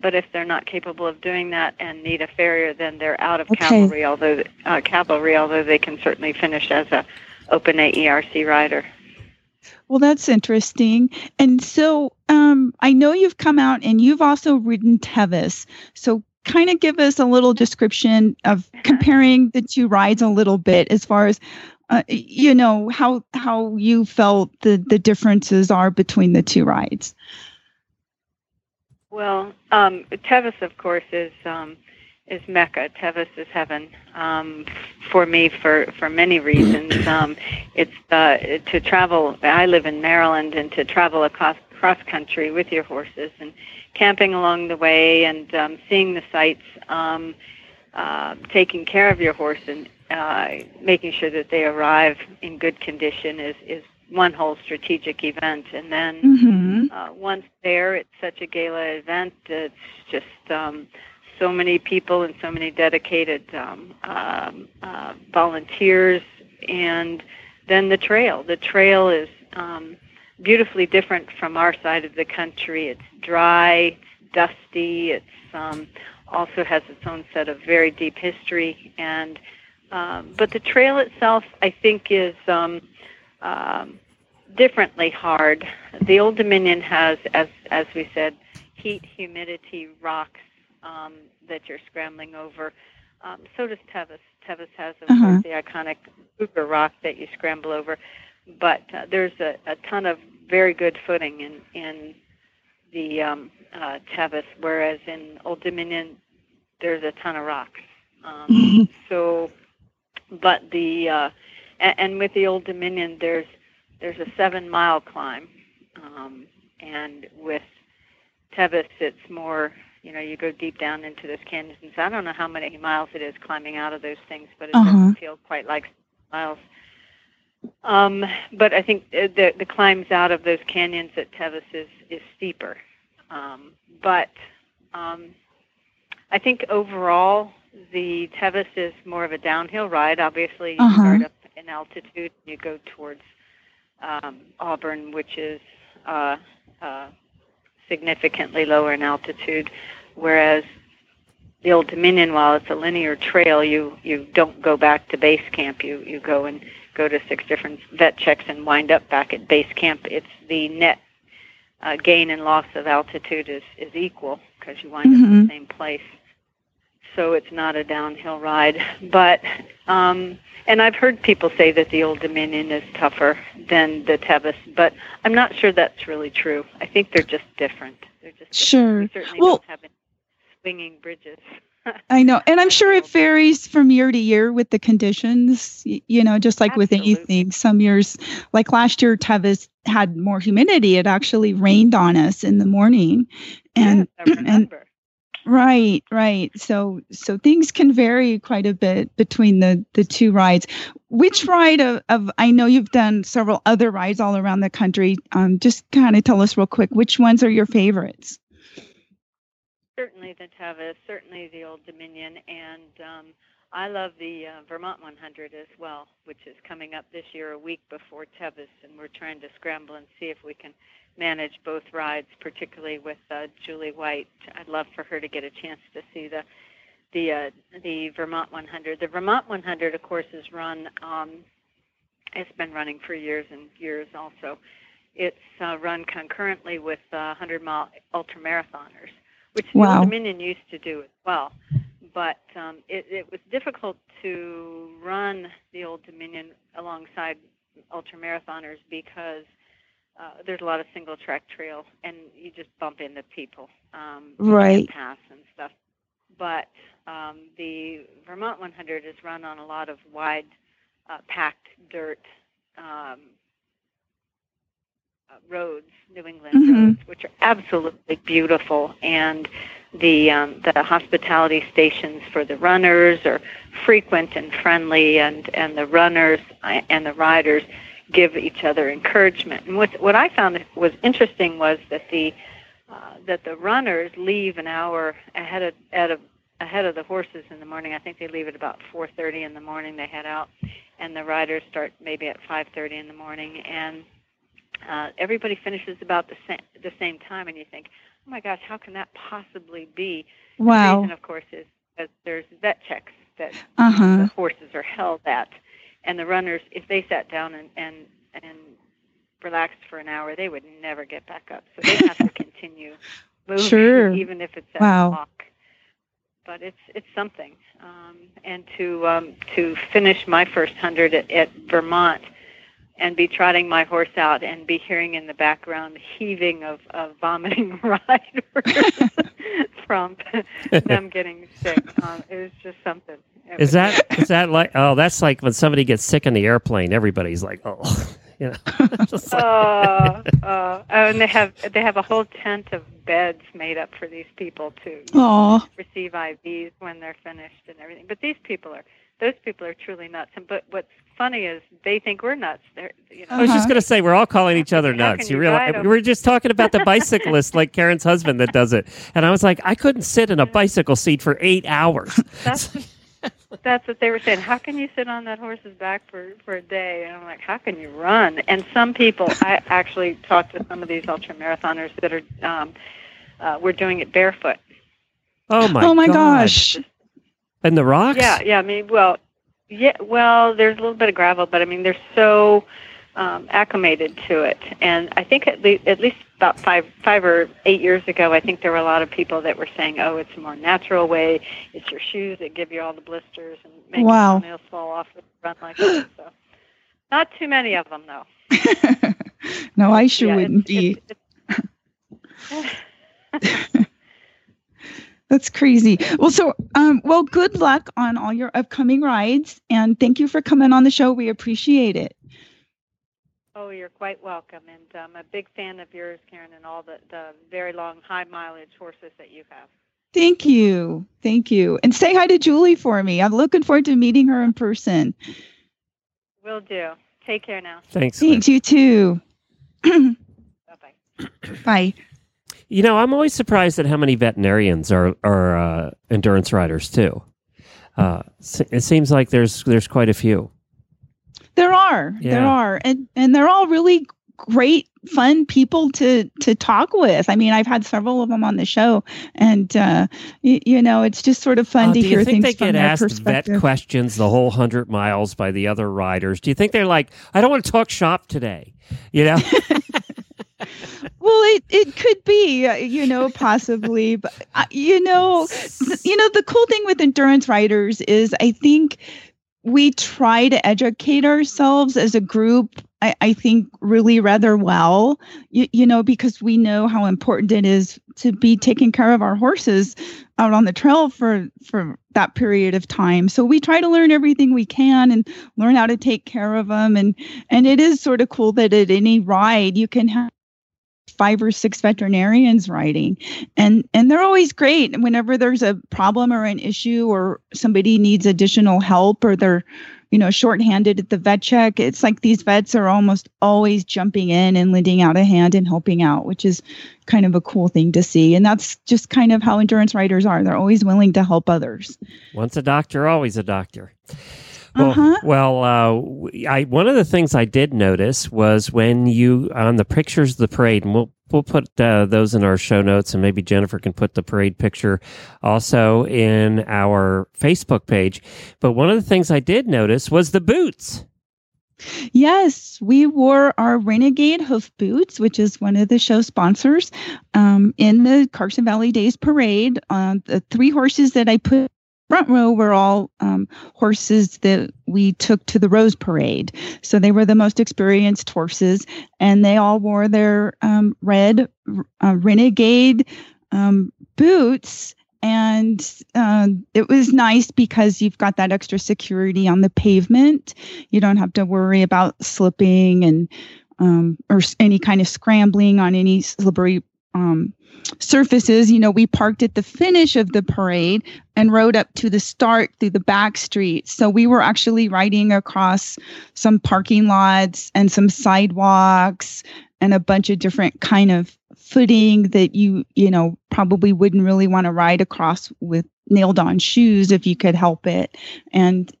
But if they're not capable of doing that and need a farrier, then they're out of Okay. cavalry. Although uh, cavalry, although they can certainly finish as a open AERC rider. Well, that's interesting. And so um, I know you've come out and you've also ridden Tevis. So kind of give us a little description of comparing the two rides a little bit as far as uh, you know how how you felt the the differences are between the two rides. Well, um, Tevis, of course, is um, is Mecca. Tevis is heaven um, for me for for many reasons. Um, it's uh, to travel. I live in Maryland, and to travel across cross country with your horses and camping along the way and um, seeing the sights, um, uh, taking care of your horse and uh, making sure that they arrive in good condition is is one whole strategic event. And then Mm-hmm. uh, once there, it's such a gala event. It's just um, so many people and so many dedicated um, um, uh, volunteers, and then the trail. The trail is um, beautifully different from our side of the country. It's dry, dusty. It's um, also has its own set of very deep history, and um, but the trail itself, I think, is um, um, differently hard. The Old Dominion has, as as we said, heat, humidity, rocks um, that you're scrambling over. Um, so does Tevis. Tevis has, of Uh-huh. course, the iconic Cougar Rock that you scramble over. But uh, there's a, a ton of very good footing in in the um, uh, Tevis, whereas in Old Dominion there's a ton of rocks. Um, so, but the uh, and, and with the Old Dominion there's there's a seven mile climb, um, and with Tevis it's more you know you go deep down into those canyons. I don't know how many miles it is climbing out of those things, but it Uh-huh. doesn't feel quite like miles. Um, but I think uh, the the climbs out of those canyons at Tevis is is steeper. Um, but um, I think overall the Tevis is more of a downhill ride. Obviously, you Uh-huh. start up in altitude, and you go towards um, Auburn, which is uh, uh, significantly lower in altitude, whereas the Old Dominion, while it's a linear trail, you you don't go back to base camp. You you go and go to six different vet checks and wind up back at base camp. It's the net uh, gain and loss of altitude is is equal because you wind up in Mhm. the same place. So it's not a downhill ride, but um, and I've heard people say that the Old Dominion is tougher than the Tevis, but I'm not sure that's really true. I think they're just different. They're just different. Sure. We certainly Well- don't have any swinging bridges. I know, and I'm sure it varies from year to year with the conditions. You know, just like with anything, some years, like last year, Tevis had more humidity. It actually rained on us in the morning, and yes, I remember. Right, right. So, so things can vary quite a bit between the the two rides. Which ride of, of I know you've done several other rides all around the country. Um, just kind of tell us real quick which ones are your favorites. Certainly the Tevis, certainly the Old Dominion, and um, I love the uh, Vermont 100 as well, which is coming up this year, a week before Tevis, and we're trying to scramble and see if we can manage both rides, particularly with uh, Julie White. I'd love for her to get a chance to see the the uh, the Vermont 100. The Vermont 100, of course, is run um, it's been running for years and years also. It's uh, run concurrently with uh, 100 mile ultra marathoners, which the Wow. Old Dominion used to do as well. But um, it, it was difficult to run the Old Dominion alongside ultra marathoners because uh, there's a lot of single track trail and you just bump into people. Um, Right. pass and stuff. But um, the Vermont 100 is run on a lot of wide, uh, packed dirt um, uh, roads, New England Mhm. roads, which are absolutely beautiful. And the um, the hospitality stations for the runners are frequent and friendly, and and the runners uh, and the riders give each other encouragement. And what what I found was interesting was that the uh, that the runners leave an hour ahead of, ahead of ahead of the horses in the morning. I think they leave at about 4:30 in the morning. They head out, and the riders start maybe at 5:30 in the morning, and uh, everybody finishes about the same the same time. And you think, oh my gosh, how can that possibly be? The reason, of course, is that there's vet checks that Uh huh. the horses are held at, and the runners, if they sat down and and and relaxed for an hour, they would never get back up. So they have to continue moving, Sure. even if it's at Wow. a walk. But it's it's something, um, and to um, to finish my first hundred at, at Vermont, and be trotting my horse out and be hearing in the background the heaving of, of vomiting riders from them getting sick. Um, it was just something. It Is was- that is that like oh that's like when somebody gets sick in the airplane everybody's like oh you know Just like- uh, uh, oh, and they have they have a whole tent of beds made up for these people to Aw. receive IVs when they're finished and everything. But these people are those people are truly nuts. And but what's funny is they think we're nuts. They're you know I was just Uh-huh. going to say we're all calling each other nuts. You you realize we were just talking about the bicyclist, like Karen's husband, that does it, and I was like, I couldn't sit in a bicycle seat for eight hours. that's that's what they were saying. How can you sit on that horse's back for for a day? And I'm like, how can you run? And some people, I actually talked to some of these ultra marathoners that are um, uh, we're doing it barefoot. Oh my! oh my God. gosh. And the rocks. Yeah, yeah. I mean, well, yeah. Well, there's a little bit of gravel, but I mean, they're so um, acclimated to it. And I think at least at least about five five or eight years ago, I think there were a lot of people that were saying, "Oh, it's a more natural way. It's your shoes that give you all the blisters and make Wow. your nails fall off when you run like that." So, not too many of them, though. no, I sure Yeah, wouldn't it's- be. it's- it's- That's crazy. Well, so, um, well, good luck on all your upcoming rides, and thank you for coming on the show. We appreciate it. Oh, you're quite welcome, and I'm a big fan of yours, Karen, and all the, the very long, high mileage horses that you have. Thank you, thank you, and say hi to Julie for me. I'm looking forward to meeting her in person. Will do. Take care now. Thanks. Lynn. Thanks, you too. Bye bye. Bye. You know, I'm always surprised at how many veterinarians are are uh, endurance riders too. Uh, it seems like there's there's quite a few. There are, there are, and and they're all really great, fun people to to talk with. I mean, I've had several of them on the show, and uh, y- you know, it's just sort of fun Oh, to do hear you think things they from get their asked vet questions the whole hundred miles by the other riders? Do you think they're like, I don't want to talk shop today? You know, Well, it, it could be, uh, you know, possibly, but uh, you know, you know, the cool thing with endurance riders is I think we try to educate ourselves as a group. I, I think really rather well, you, you know, because we know how important it is to be taking care of our horses out on the trail for for that period of time. So we try to learn everything we can and learn how to take care of them. And and it is sort of cool that at any ride you can have five or six veterinarians writing. And and they're always great whenever there's a problem or an issue or somebody needs additional help or they're you know shorthanded at the vet check. It's like these vets are almost always jumping in and lending out a hand and helping out which is kind of a cool thing to see. And that's just kind of how endurance riders are. They're always willing to help others. Once a doctor, always a doctor. Well, Uh-huh. well, uh, I one of the things I did notice was when you on the pictures of the parade, and we'll we'll put uh, those in our show notes, and maybe Jennifer can put the parade picture also in our Facebook page. But one of the things I did notice was the boots. Yes, we wore our Renegade hoof boots, which is one of the show sponsors, um, in the Carson Valley Days Parade. Uh, the three horses that I put front row were all um, horses that we took to the Rose Parade. So they were the most experienced horses, and they all wore their um, red uh, Renegade um, boots and uh, it was nice because you've got that extra security on the pavement. You don't have to worry about slipping and um, or any kind of scrambling on any slippery um, surfaces. You know, we parked at the finish of the parade and rode up to the start through the back streets. So we were actually riding across some parking lots and some sidewalks and a bunch of different kind of footing that you you know probably wouldn't really want to ride across with nailed on shoes if you could help it and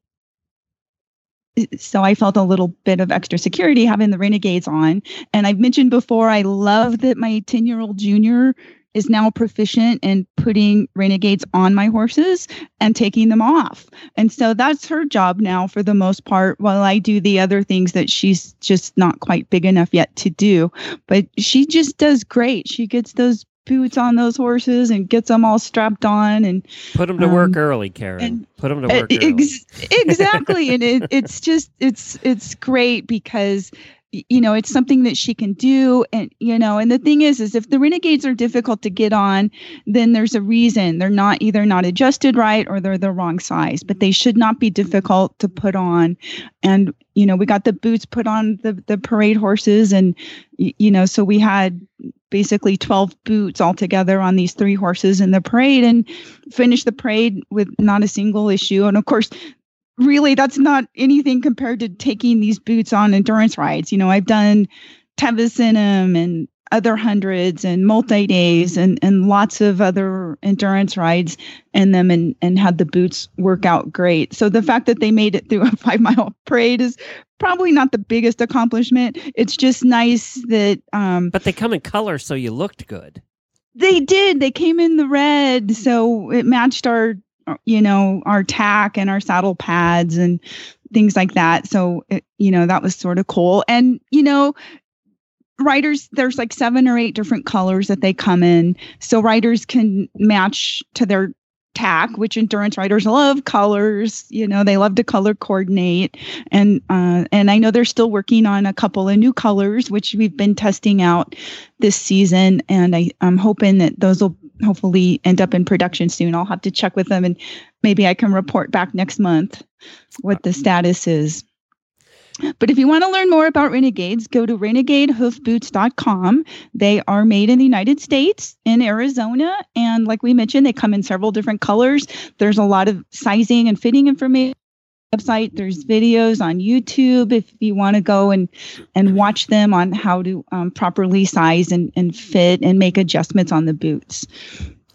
so I felt a little bit of extra security having the renegades on. And I've mentioned before, I love that my 10 year old junior is now proficient in putting renegades on my horses and taking them off. And so that's her job now for the most part, while I do the other things that she's just not quite big enough yet to do. But she just does great. She gets those boots on those horses and gets them all strapped on and put them to um, work early karen. and, put them to work ex- exactly. And it, it's just it's it's great because you know it's something that she can do. And you know and the thing is is if the renegades are difficult to get on then there's a reason. They're not either not adjusted right or they're the wrong size but they should not be difficult to put on. And you know we got the boots put on the the parade horses and you know so we had basically 12 boots altogether on these three horses in the parade and finished the parade with not a single issue and of course really that's not anything compared to taking these boots on endurance rides. You know, I've done Tevis in them and other hundreds and multi days and, and lots of other endurance rides in them and, and had the boots work out great. So the fact that they made it through a five mile parade is probably not the biggest accomplishment. It's just nice that. Um, but they come in color, so you looked good. They did. They came in the red, so it matched our you know, our tack and our saddle pads and things like that. So, it, you know, that was sort of cool. And, you know, riders, there's like seven or eight different colors that they come in. So writers can match to their tack, which endurance riders love colors. You know, they love to color coordinate, and uh, and I know they're still working on a couple of new colors, which we've been testing out this season, and I, I'm hoping that those will hopefully end up in production soon. I'll have to check with them and maybe I can report back next month what the status is. But if you want to learn more about Renegades, go to renegadehoofboots.com. They are made in the United States, in Arizona. And like we mentioned, they come in several different colors. There's a lot of sizing and fitting information website there's videos on youtube if you want to go and and watch them on how to um, properly size and, and fit and make adjustments on the boots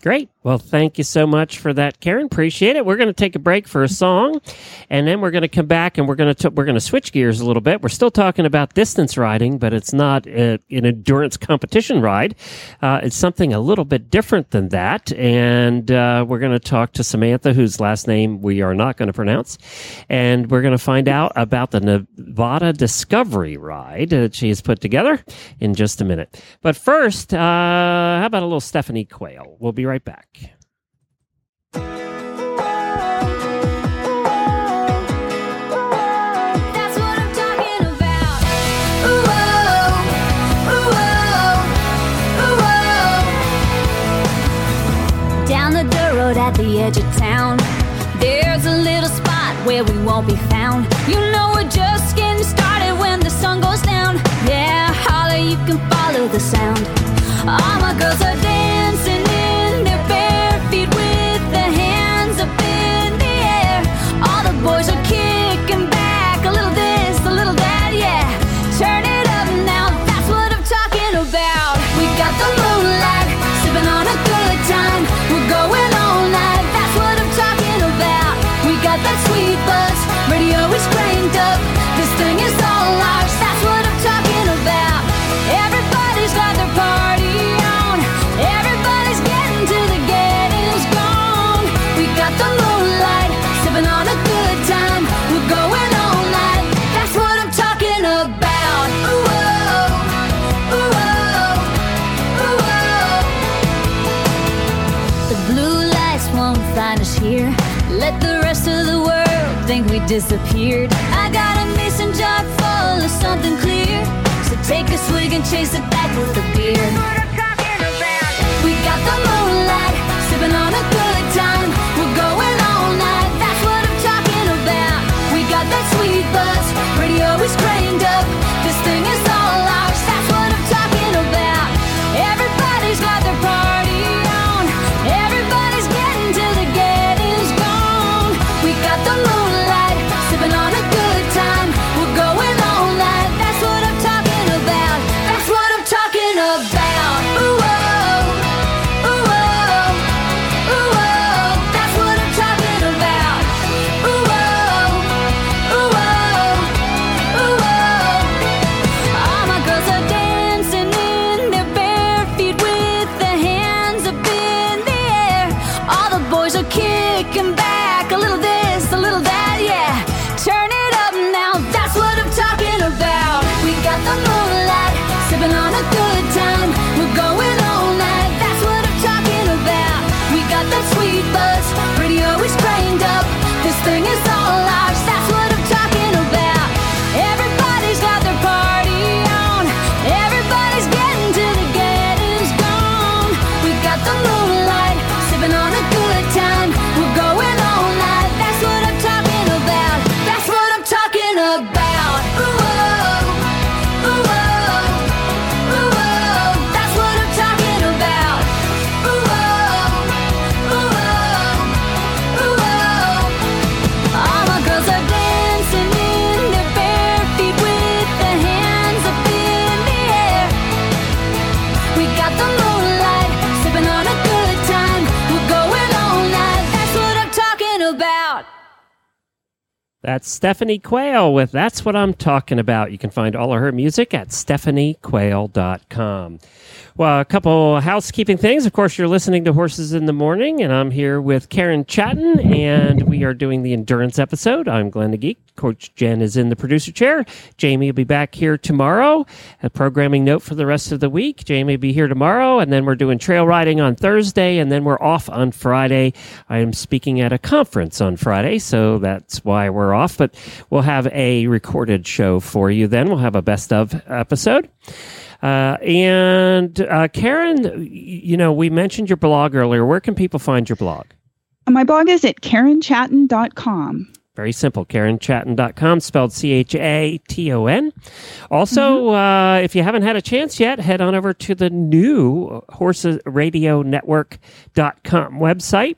Great. Well, thank you so much for that, Karen. Appreciate it. We're going to take a break for a song, and then we're going to come back and we're going to we're going to switch gears a little bit. We're still talking about distance riding, but it's not a, an endurance competition ride. Uh, it's something a little bit different than that, and uh, we're going to talk to Samantha, whose last name we are not going to pronounce, and we're going to find out about the Nevada Discovery Ride that she has put together in just a minute. But first, uh, how about a little Stephanie Quayle? We'll be right back. At the edge of town, there's a little spot where we won't be found. You know disappeared. I got a mason jar full of something clear. So take a swig and chase it back with a beer. That's Stephanie Quayle with That's What I'm Talking About. You can find all of her music at stephaniequayle.com. Well, a couple housekeeping things. Of course, you're listening to Horses in the Morning, and I'm here with Karen Chaton, and we are doing the endurance episode. I'm Glenn Geek. Coach Jen is in the producer chair. Jamie will be back here tomorrow. A programming note for the rest of the week. Jamie will be here tomorrow, and then we're doing trail riding on Thursday, and then we're off on Friday. I am speaking at a conference on Friday, so that's why we're off, but we'll have a recorded show for you then. We'll have a best of episode. Uh, and uh, Karen, you know, we mentioned your blog earlier. Where can people find your blog? My blog is at karenchaton.com. Very simple. KarenChaton.com, spelled C H A T O N. Also, uh, if you haven't had a chance yet, head on over to the new HorsesRadioNetwork.com website.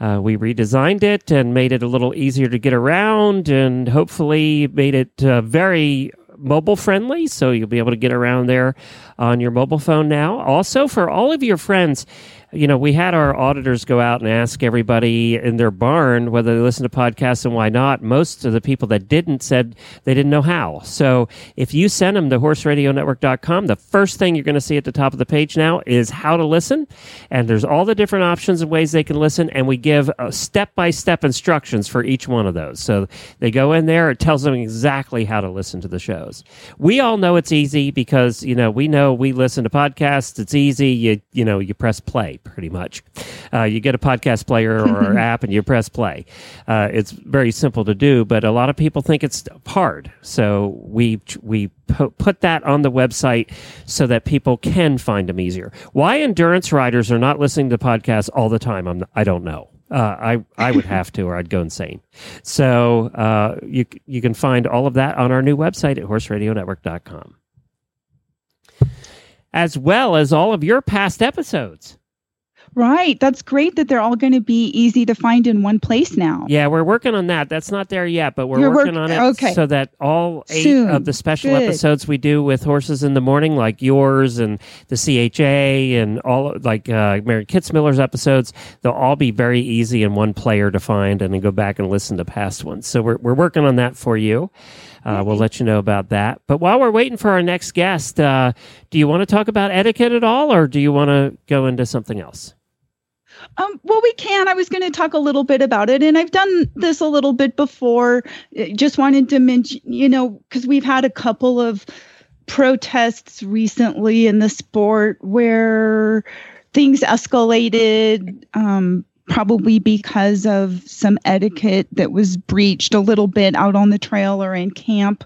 Uh, we redesigned it and made it a little easier to get around and hopefully made it uh, very mobile friendly. So you'll be able to get around there on your mobile phone now. Also, for all of your friends, you know, we had our auditors go out and ask everybody in their barn whether they listen to podcasts and why not. Most of the people that didn't said they didn't know how. So if you send them to horseradionetwork.com, the first thing you're going to see at the top of the page now is how to listen. And there's all the different options and ways they can listen. And we give step by step instructions for each one of those. So they go in there, it tells them exactly how to listen to the shows. We all know it's easy because, you know, we know we listen to podcasts. It's easy. You, you know, you press play pretty much. Uh, you get a podcast player or app and you press play. Uh, it's very simple to do, but a lot of people think it's hard. So we we put that on the website so that people can find them easier. Why endurance riders are not listening to podcasts all the time? I'm, I don't know. Uh, I I would have to, or I'd go insane. So uh, you you can find all of that on our new website at horseradionetwork.com, as well as all of your past episodes. Right. That's great that they're all going to be easy to find in one place now. Yeah, we're working on that. That's not there yet, but we're You're working work- on it okay. so that all eight Soon. of the special Good. episodes we do with horses in the morning, like yours and the CHA and all like uh, Mary Kitzmiller's episodes, they'll all be very easy in one player to find and then go back and listen to past ones. So we're we're working on that for you. Uh, we'll let you know about that. But while we're waiting for our next guest, uh, do you want to talk about etiquette at all, or do you want to go into something else? Um, well, we can. I was going to talk a little bit about it, and I've done this a little bit before. Uh, Just wanted to mention, you know, because we've had a couple of protests recently in the sport where things escalated. Um, probably because of some etiquette that was breached a little bit out on the trail or in camp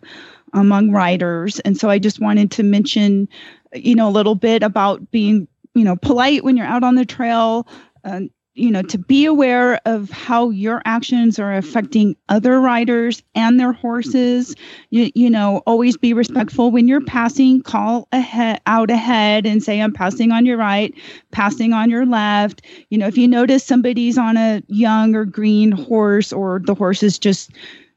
among riders. And so I just wanted to mention, you know, a little bit about being, you know, polite when you're out on the trail. Uh, you know, to be aware of how your actions are affecting other riders and their horses. You, you know, always be respectful when you're passing. Call ahead, out ahead, and say, "I'm passing on your right, passing on your left." You know, if you notice somebody's on a young or green horse, or the horse is just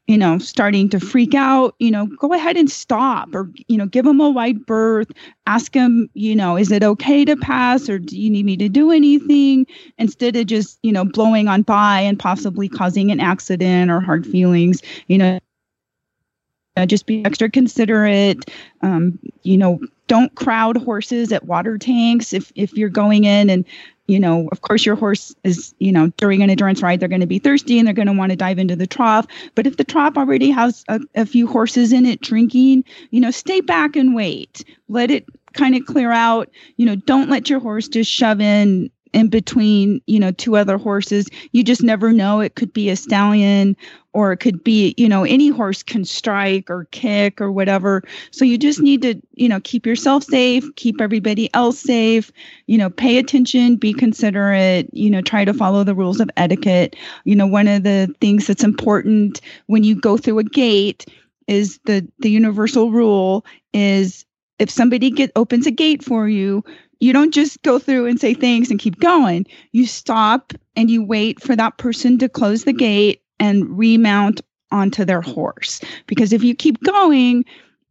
you know, starting to freak out, you know, go ahead and stop or, you know, give them a wide berth. Ask them, you know, is it okay to pass or do you need me to do anything? Instead of just, you know, blowing on by and possibly causing an accident or hard feelings, you know, just be extra considerate. Um, you know, don't crowd horses at water tanks if if you're going in and you know, of course, your horse is, you know, during an endurance ride, they're going to be thirsty and they're going to want to dive into the trough. But if the trough already has a, a few horses in it drinking, you know, stay back and wait. Let it kind of clear out. You know, don't let your horse just shove in in between, you know, two other horses. You just never know. It could be a stallion or it could be, you know, any horse can strike or kick or whatever. So you just need to, you know, keep yourself safe, keep everybody else safe, you know, pay attention, be considerate, you know, try to follow the rules of etiquette. You know, one of the things that's important when you go through a gate is the the universal rule is if somebody get opens a gate for you, you don't just go through and say thanks and keep going. You stop and you wait for that person to close the gate and remount onto their horse. Because if you keep going,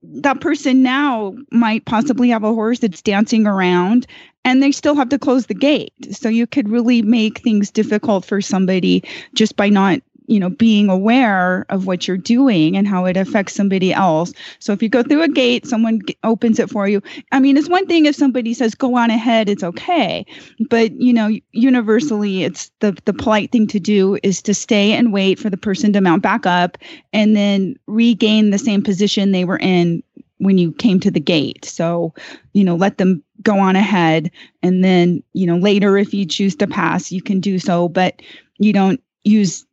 that person now might possibly have a horse that's dancing around and they still have to close the gate. So you could really make things difficult for somebody just by not you know being aware of what you're doing and how it affects somebody else. So if you go through a gate someone opens it for you. I mean it's one thing if somebody says go on ahead it's okay. But you know universally it's the the polite thing to do is to stay and wait for the person to mount back up and then regain the same position they were in when you came to the gate. So you know let them go on ahead and then you know later if you choose to pass you can do so. But you don't use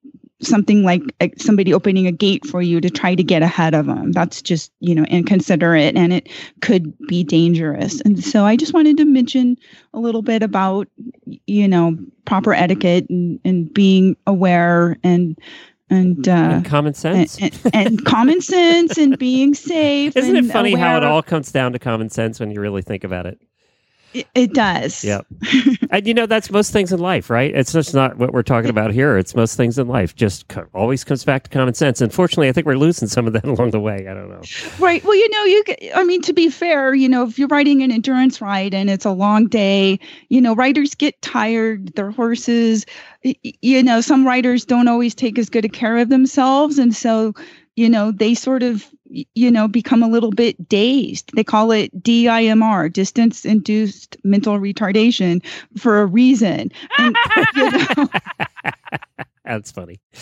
something like uh, somebody opening a gate for you to try to get ahead of them. That's just, you know, inconsiderate and it could be dangerous. And so I just wanted to mention a little bit about, you know, proper etiquette and, and being aware and and, uh, And common sense. and, and, and common sense and being safe. Isn't it funny how it all comes down to common sense when you really think about it? It, it does. Yep. and you know, that's most things in life, right? It's just not what we're talking about here. It's most things in life. Just co- always comes back to common sense. Unfortunately, I think we're losing some of that along the way. I don't know. Right. Well, you know, you. I mean, to be fair, you know, if you're riding an endurance ride and it's a long day, you know, riders get tired. Their horses, y- y- you know, some riders don't always take as good a care of themselves, and so, you know, they sort of, y- you know, become a little bit dazed. They call it DIMR, distance induced mental retardation, for a reason. And, you know, That's funny.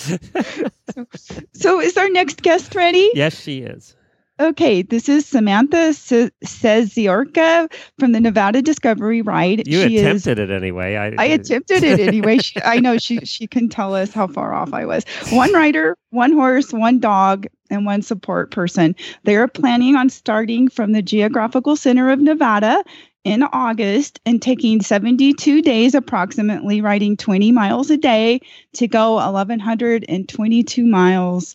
so, is our next guest ready? yes, she is. Okay, this is Samantha Se- Szesciorka from the Nevada Discovery Ride. You she is, attempted it anyway. I, I uh, attempted it anyway. She, I know she she can tell us how far off I was. One rider, one horse, one dog, and one support person. They are planning on starting from the geographical center of Nevada in August and taking 72 days approximately riding 20 miles a day to go 1122 miles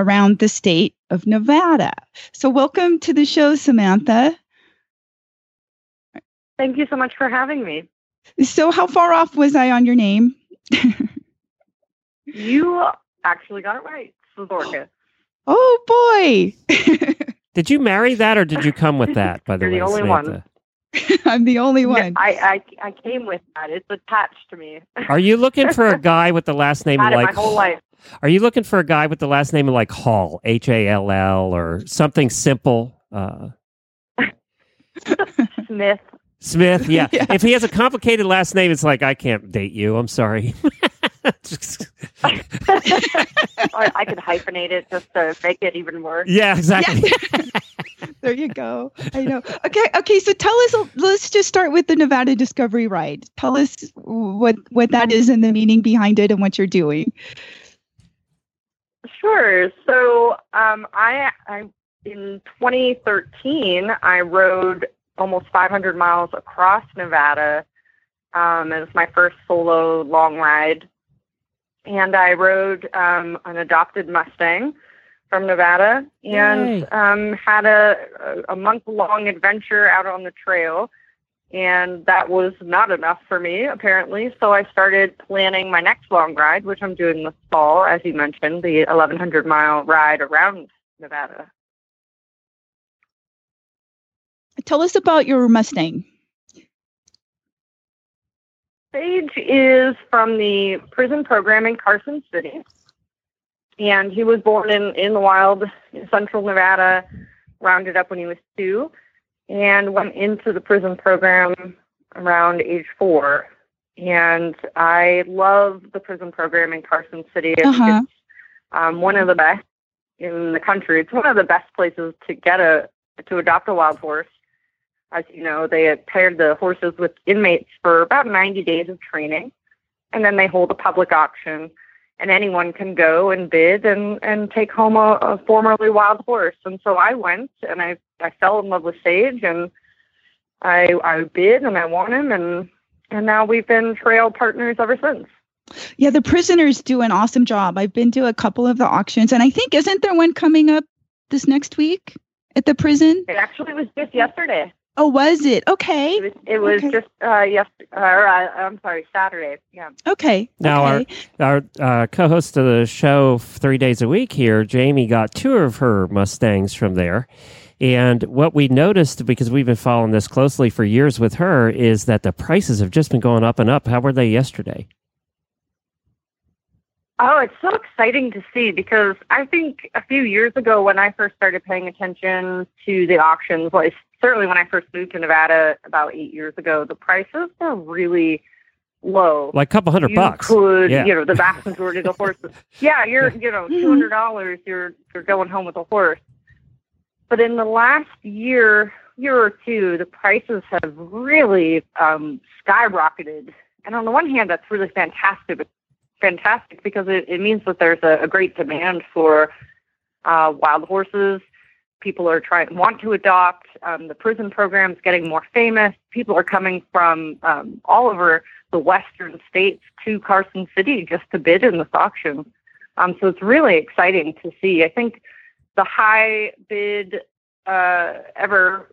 around the state of Nevada. So welcome to the show Samantha. Thank you so much for having me. So how far off was I on your name? You actually got it right, Szesciorka. Oh boy. Did you marry that or did you come with that, by the You're way? the only one. Samantha? I'm the only one. I, I I came with that. It's attached to me. Are you looking for a guy with the last name like my whole life. Are you looking for a guy with the last name of like Hall, H A L L, or something simple? Uh, Smith. Smith, yeah. Yeah. If he has a complicated last name, it's like I can't date you. I'm sorry. I, I could hyphenate it just to make it even worse. yeah, exactly. there you go. I know. Okay, okay. So tell us. Let's just start with the Nevada Discovery Ride. Tell us what what that is and the meaning behind it and what you're doing. Sure. So um, I, I in 2013 I rode almost 500 miles across Nevada. Um, it was my first solo long ride, and I rode um, an adopted Mustang from Nevada and um, had a, a month long adventure out on the trail. And that was not enough for me, apparently. So I started planning my next long ride, which I'm doing this fall, as you mentioned, the 1,100 mile ride around Nevada. Tell us about your Mustang. Sage is from the prison program in Carson City. And he was born in, in the wild in central Nevada, rounded up when he was two, and went into the prison program around age four. And I love the prison program in Carson City. Uh-huh. It's um, one of the best in the country. It's one of the best places to get a to adopt a wild horse. As you know, they had paired the horses with inmates for about 90 days of training, and then they hold a public auction, and anyone can go and bid and, and take home a, a formerly wild horse. And so I went, and I, I fell in love with Sage, and I I bid, and I won him, and and now we've been trail partners ever since. Yeah, the prisoners do an awesome job. I've been to a couple of the auctions, and I think isn't there one coming up this next week at the prison? It actually was just yesterday. Oh, was it? Okay. It was, it was Okay. just uh, yes, uh, or, uh, I'm sorry, Saturday. Yeah. Okay. Now, okay. our our uh, co-host of the show three days a week here, Jamie, got two of her Mustangs from there. And what we noticed, because we've been following this closely for years with her, is that the prices have just been going up and up. How were they yesterday? Oh, it's so exciting to see because I think a few years ago when I first started paying attention to the auctions, well, certainly when I first moved to Nevada about eight years ago, the prices were really low. Like a couple hundred you bucks. could, Yeah. you know, the vast majority of the horses. Yeah, you're, you know, two hundred dollars. You're you're going home with a horse. But in the last year, year or two, the prices have really um, skyrocketed. And on the one hand, that's really fantastic. Fantastic because it, it means that there's a, a great demand for uh, wild horses. People are trying want to adopt. Um, the prison program's getting more famous. People are coming from um, all over the western states to Carson City just to bid in this auction. Um, so it's really exciting to see. I think the high bid uh, ever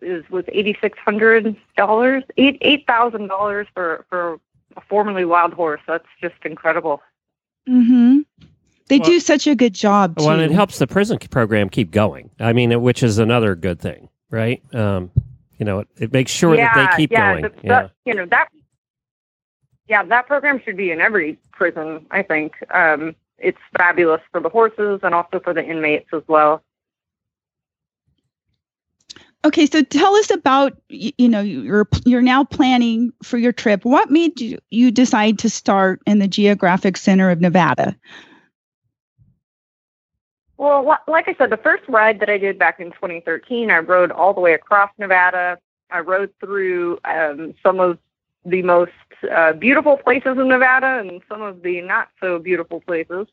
is was eighty six hundred dollars, eight eight thousand dollars for for a formerly wild horse. That's just incredible. Mm-hmm. They Well- do such a good job. Too. Well, and it helps the prison program keep going. I mean, it- which is another good thing, right? Um, you know, it, it makes sure that they keep yeah, going. the- the- yeah. you know that. Yeah, that program should be in every prison. I think um, it's fabulous for the horses and also for the inmates as well. Okay, so tell us about y- you know you're you're now planning for your trip. What made you you decide to start in the Geographic Center of Nevada? Well, like I said, the first ride that I did back in 2013, I rode all the way across Nevada. I rode through um, some of the most uh, beautiful places in Nevada and some of the not so beautiful places.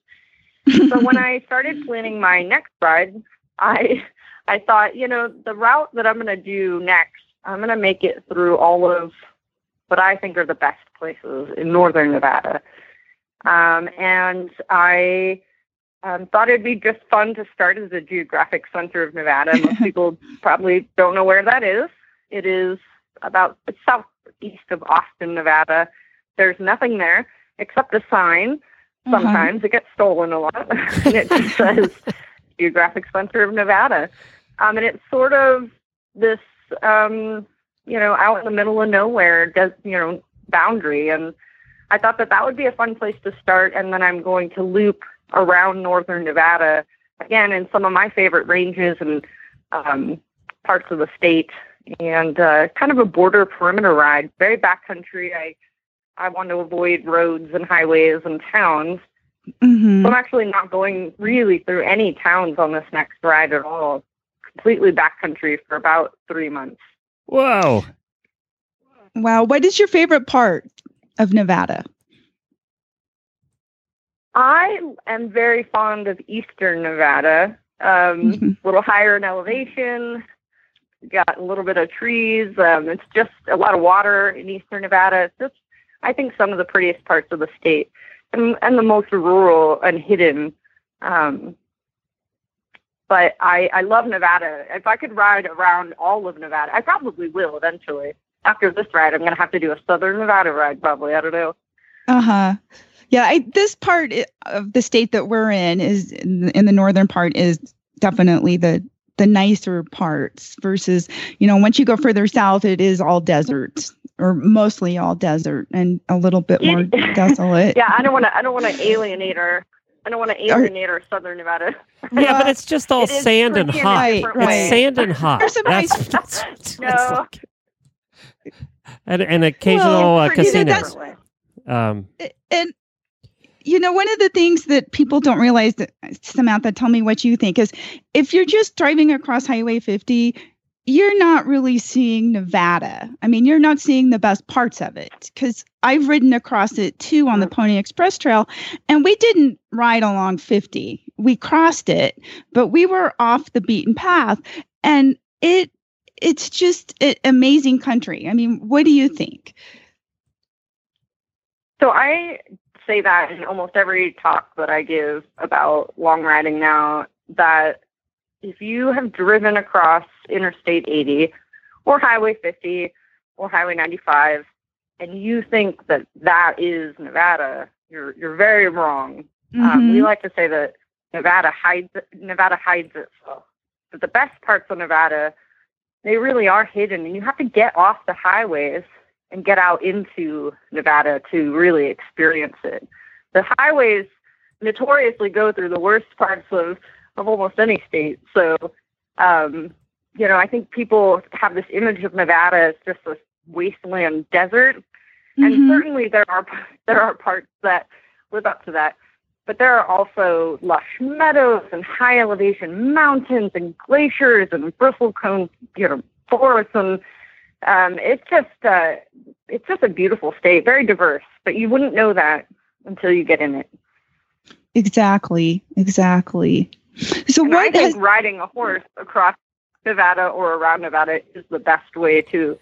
so when I started planning my next ride, I I thought, you know, the route that I'm going to do next, I'm going to make it through all of what I think are the best places in northern Nevada. Um, and I um, thought it'd be just fun to start as a geographic center of Nevada. Most people probably don't know where that is. It is about southeast of Austin, Nevada. There's nothing there except a sign. Uh-huh. Sometimes it gets stolen a lot, and it just says Geographic Center of Nevada. Um, and it's sort of this, um, you know, out in the middle of nowhere, does you know, boundary. And I thought that that would be a fun place to start. And then I'm going to loop around northern Nevada again in some of my favorite ranges and um, parts of the state, and uh, kind of a border perimeter ride, very backcountry. I I want to avoid roads and highways and towns. hmm So I'm actually not going really through any towns on this next ride at all. Completely backcountry for about three months. Whoa. Wow. What is your favorite part of Nevada? I am very fond of eastern Nevada. Um, Mhm. A little higher in elevation. Got a little bit of trees. Um, it's just a lot of water in eastern Nevada. It's just, I think, some of the prettiest parts of the state, and and the most rural and hidden. Um, but I I love Nevada. If I could ride around all of Nevada, I probably will eventually. After this ride, I'm gonna have to do a southern Nevada ride. Probably. I don't know. Uh huh. Yeah, I, this part of the state that we're in is in the, in the northern part is definitely the the nicer parts versus you know once you go further south it is all desert or mostly all desert and a little bit more desolate. yeah, I don't want to. I don't want to alienate our. I don't want to alienate our southern Nevada. Yeah, but it's just all It is sand and pretty in a hot. Right, right. It's sand and hot. There's some That's, nice- that's, that's No. like- and, and occasional uh, Pretty in a casinos. different way. Um, and you know one of the things that people don't realize that samantha tell me what you think is if you're just driving across highway 50 you're not really seeing nevada. I mean you're not seeing the best parts of it because i've ridden across it too on the pony express trail and we didn't ride along 50 we crossed it but we were off the beaten path and it it's just an amazing country. I mean what do you think? So I say that in almost every talk that I give about long riding now that if you have driven across Interstate 80 or Highway 50 or Highway 95 and you think that that is Nevada, you're you're very wrong. Um, we Mhm. like to say that Nevada hides Nevada hides itself. But the best parts of Nevada, they really are hidden, and you have to get off the highways and get out into Nevada to really experience it. The highways notoriously go through the worst parts of, of almost any state. So, um, you know, I think people have this image of Nevada as just this wasteland desert, and Mhm. certainly there are there are parts that live up to that. But there are also lush meadows and high elevation mountains and glaciers and bristlecone, you know, forests and um, it's just uh, it's just a beautiful state, very diverse. But you wouldn't know that until you get in it. Exactly. Exactly. So And I what think has riding a horse across Nevada or around Nevada is the best way to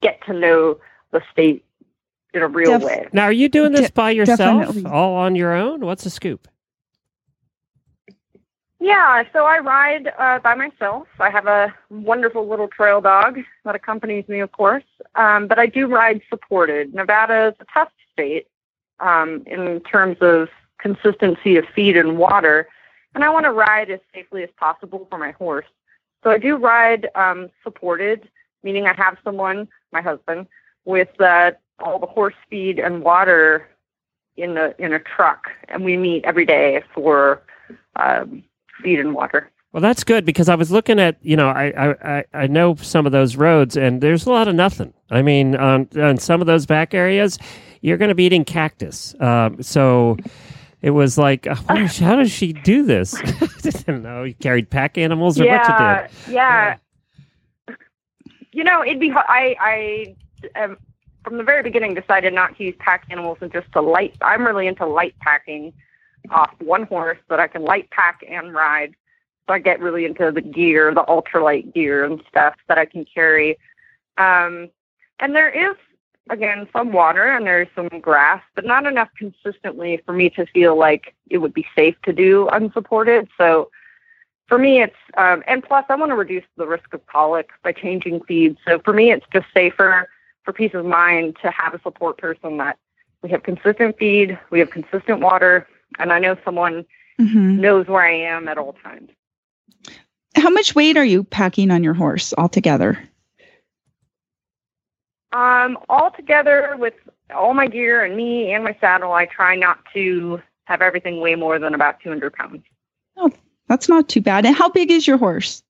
get to know the state in a real Def- way. now, are you doing this De- by yourself, definitely. all on your own? What's the scoop? Yeah, so I ride uh, by myself. I have a wonderful little trail dog that accompanies me, of course. Um, but I do ride supported. Nevada is a tough state um, in terms of consistency of feed and water, and I want to ride as safely as possible for my horse. So I do ride um, supported, meaning I have someone, my husband, with uh, all the horse feed and water in the in a truck, and we meet every day for um, feed and water. Well, that's good because I was looking at, you know, I, I, I- know some of those roads and there's a lot of nothing. I mean, on, on some of those back areas, you're going to be eating cactus. Um, so it was like, is- how does she do this? I didn't know. You carried pack animals or what you yeah, did. yeah. You know, it'd be. I I um, from the very beginning decided not to use pack animals and just to light. I'm really into light packing off one horse that I can light pack and ride. So I get really into the gear, the ultralight gear and stuff that I can carry. Um, and there is again some water and there's some grass, but not enough consistently for me to feel like it would be safe to do unsupported. So for me, it's um, and plus I want to reduce the risk of colic by changing feeds. So for me, it's just safer for peace of mind to have a support person that we have consistent feed, we have consistent water, and I know someone Mhm. knows where I am at all times. how much weight are you packing on your horse altogether? Um, all together with all my gear and me and my saddle, I try not to have everything weigh more than about 200 pounds. Oh, that's not too bad. And how big is your horse?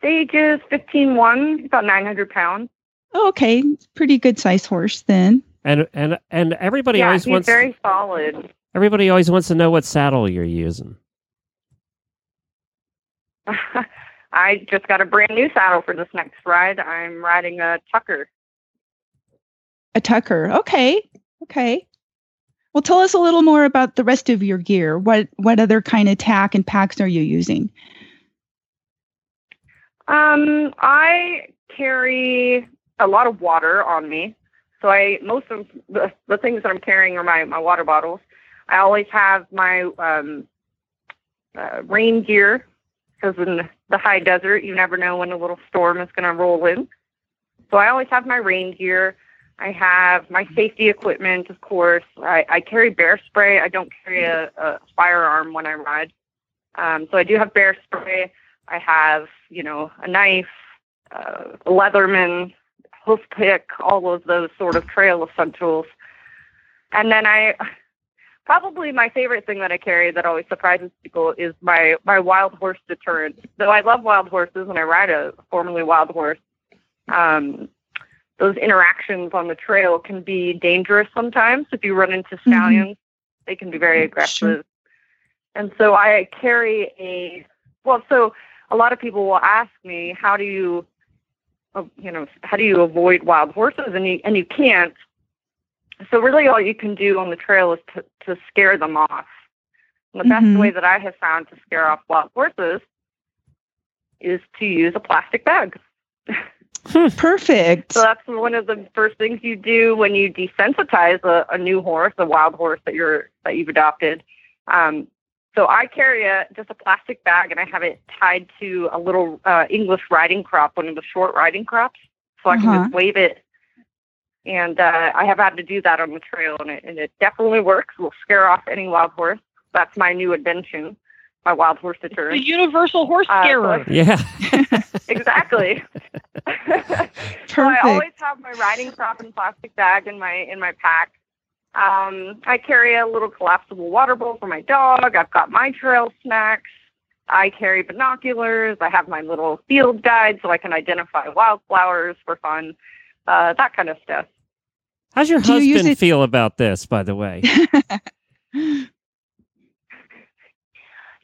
Sage is 15-1, about 900 pounds. Oh, okay, pretty good size horse then. And and and everybody yeah, always he's wants very solid. everybody always wants to know what saddle you're using. I just got a brand new saddle for this next ride. I'm riding a Tucker. A Tucker. Okay. Okay. Well, tell us a little more about the rest of your gear. What what other kind of tack and packs are you using? Um, I carry a lot of water on me. So I most of the, the things that I'm carrying are my, my water bottles. I always have my um, uh, rain gear because in the high desert, you never know when a little storm is going to roll in. So I always have my rain gear. I have my safety equipment, of course. I, I carry bear spray. I don't carry a, a firearm when I ride. Um, so I do have bear spray. I have, you know, a knife, uh, a Leatherman, hoof pick, all of those sort of trail essentials. And then I, probably my favorite thing that I carry that always surprises people is my my wild horse deterrent. Though I love wild horses and I ride a formerly wild horse, um, those interactions on the trail can be dangerous sometimes. If you run into stallions, they can be very aggressive. And so I carry a well. So a lot of people will ask me, how do you, you know, how do you avoid wild horses? And you and you can't. So really, all you can do on the trail is to, to scare them off. And the Mhm. best way that I have found to scare off wild horses is to use a plastic bag. Perfect. So that's one of the first things you do when you desensitize a, a new horse, a wild horse that you're that you've adopted. Um, so I carry a just a plastic bag and I have it tied to a little uh, English riding crop, one of the short riding crops, so I can Uh-huh. just wave it. And uh, I have had to do that on the trail, and it, and it definitely works. Will scare off any wild horse. That's my new invention, my wild horse deterrent. The universal horse Uh, so scarer. Yeah. exactly. so I always have my riding crop and plastic bag in my in my pack. Um, I carry a little collapsible water bowl for my dog. I've got my trail snacks. I carry binoculars. I have my little field guide so I can identify wildflowers for fun. Uh, that kind of stuff. How's your Do you husband it- feel about this, by the way?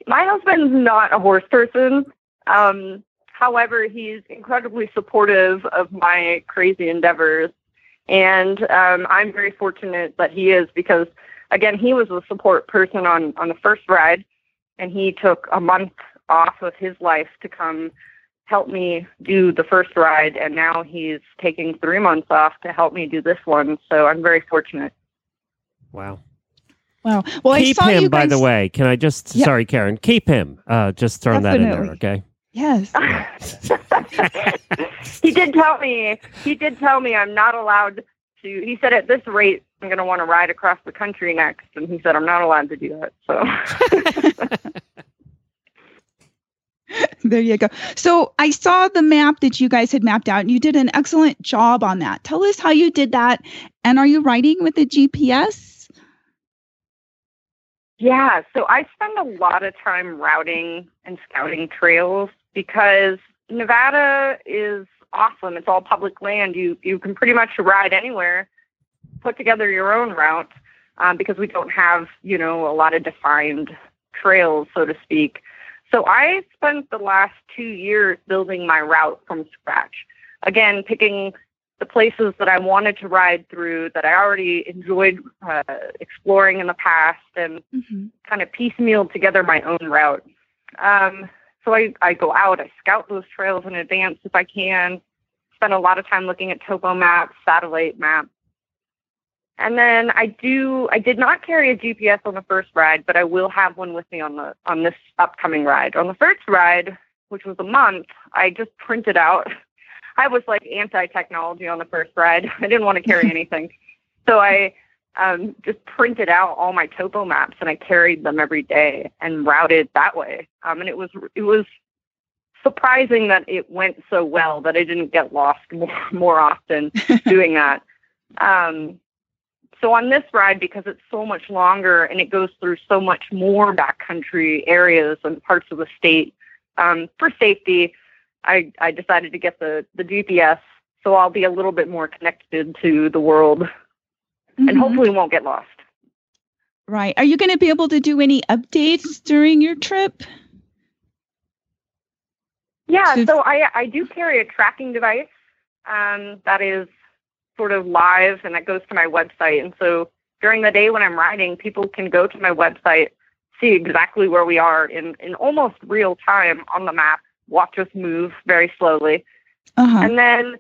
My husband's not a horse person. Um, however, he's incredibly supportive of my crazy endeavors. And um, I'm very fortunate that he is because, again, he was a support person on, on the first ride, and he took a month off of his life to come help me do the first ride. And now he's taking three months off to help me do this one. So I'm very fortunate. Wow. wow. Well, keep I saw him, you by the way. Can I just Yeah. sorry, Karen, keep him. Uh just throwing that in there, okay? Yes. he did tell me he did tell me I'm not allowed to he said at this rate I'm gonna want to ride across the country next and he said I'm not allowed to do that. So there you go. So I saw the map that you guys had mapped out, and you did an excellent job on that. Tell us how you did that, and are you riding with a GPS? Yeah, so I spend a lot of time routing and scouting trails because Nevada is awesome. It's all public land. You you can pretty much ride anywhere, put together your own route um, because we don't have you know a lot of defined trails, so to speak. So I spent the last two years building my route from scratch. Again, picking the places that I wanted to ride through that I already enjoyed uh, exploring in the past and Mm-hmm. kind of piecemeal together my own route. Um, so I, I go out, I scout those trails in advance if I can, spend a lot of time looking at topo maps, satellite maps. And then I do I did not carry a GPS on the first ride, but I will have one with me on the on this upcoming ride. On the first ride, which was a month, I just printed out I was like anti technology on the first ride. I didn't want to carry anything. So I um, just printed out all my topo maps and I carried them every day and routed that way. Um, and it was it was surprising that it went so well that I didn't get lost more, more often doing that. Um, so on this ride, because it's so much longer and it goes through so much more backcountry areas and parts of the state, um, for safety, I, I decided to get the, the GPS so I'll be a little bit more connected to the world, and Mhm. hopefully won't get lost. Right. Are you going to be able to do any updates during your trip? Yeah, So- so I I do carry a tracking device um, that is sort of live and that goes to my website. And so during the day when I'm riding, people can go to my website, see exactly where we are in, in almost real time on the map, watch us move very slowly. Uh-huh. And then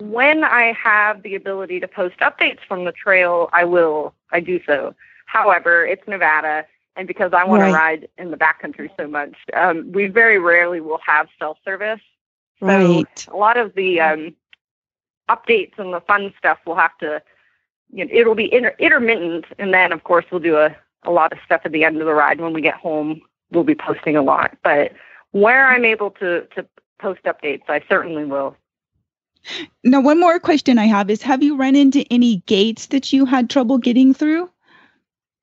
when I have the ability to post updates from the trail, I will. I do so. However, it's Nevada, and because I want Right. to ride in the backcountry so much, um, we very rarely will have cell service. So Right. a lot of the um, updates and the fun stuff will have to, you know, it'll be inter- intermittent, and then of course we'll do a, a lot of stuff at the end of the ride when we get home. We'll be posting a lot, but where I'm able to to post updates, I certainly will. Now, one more question I have is Have you run into any gates that you had trouble getting through?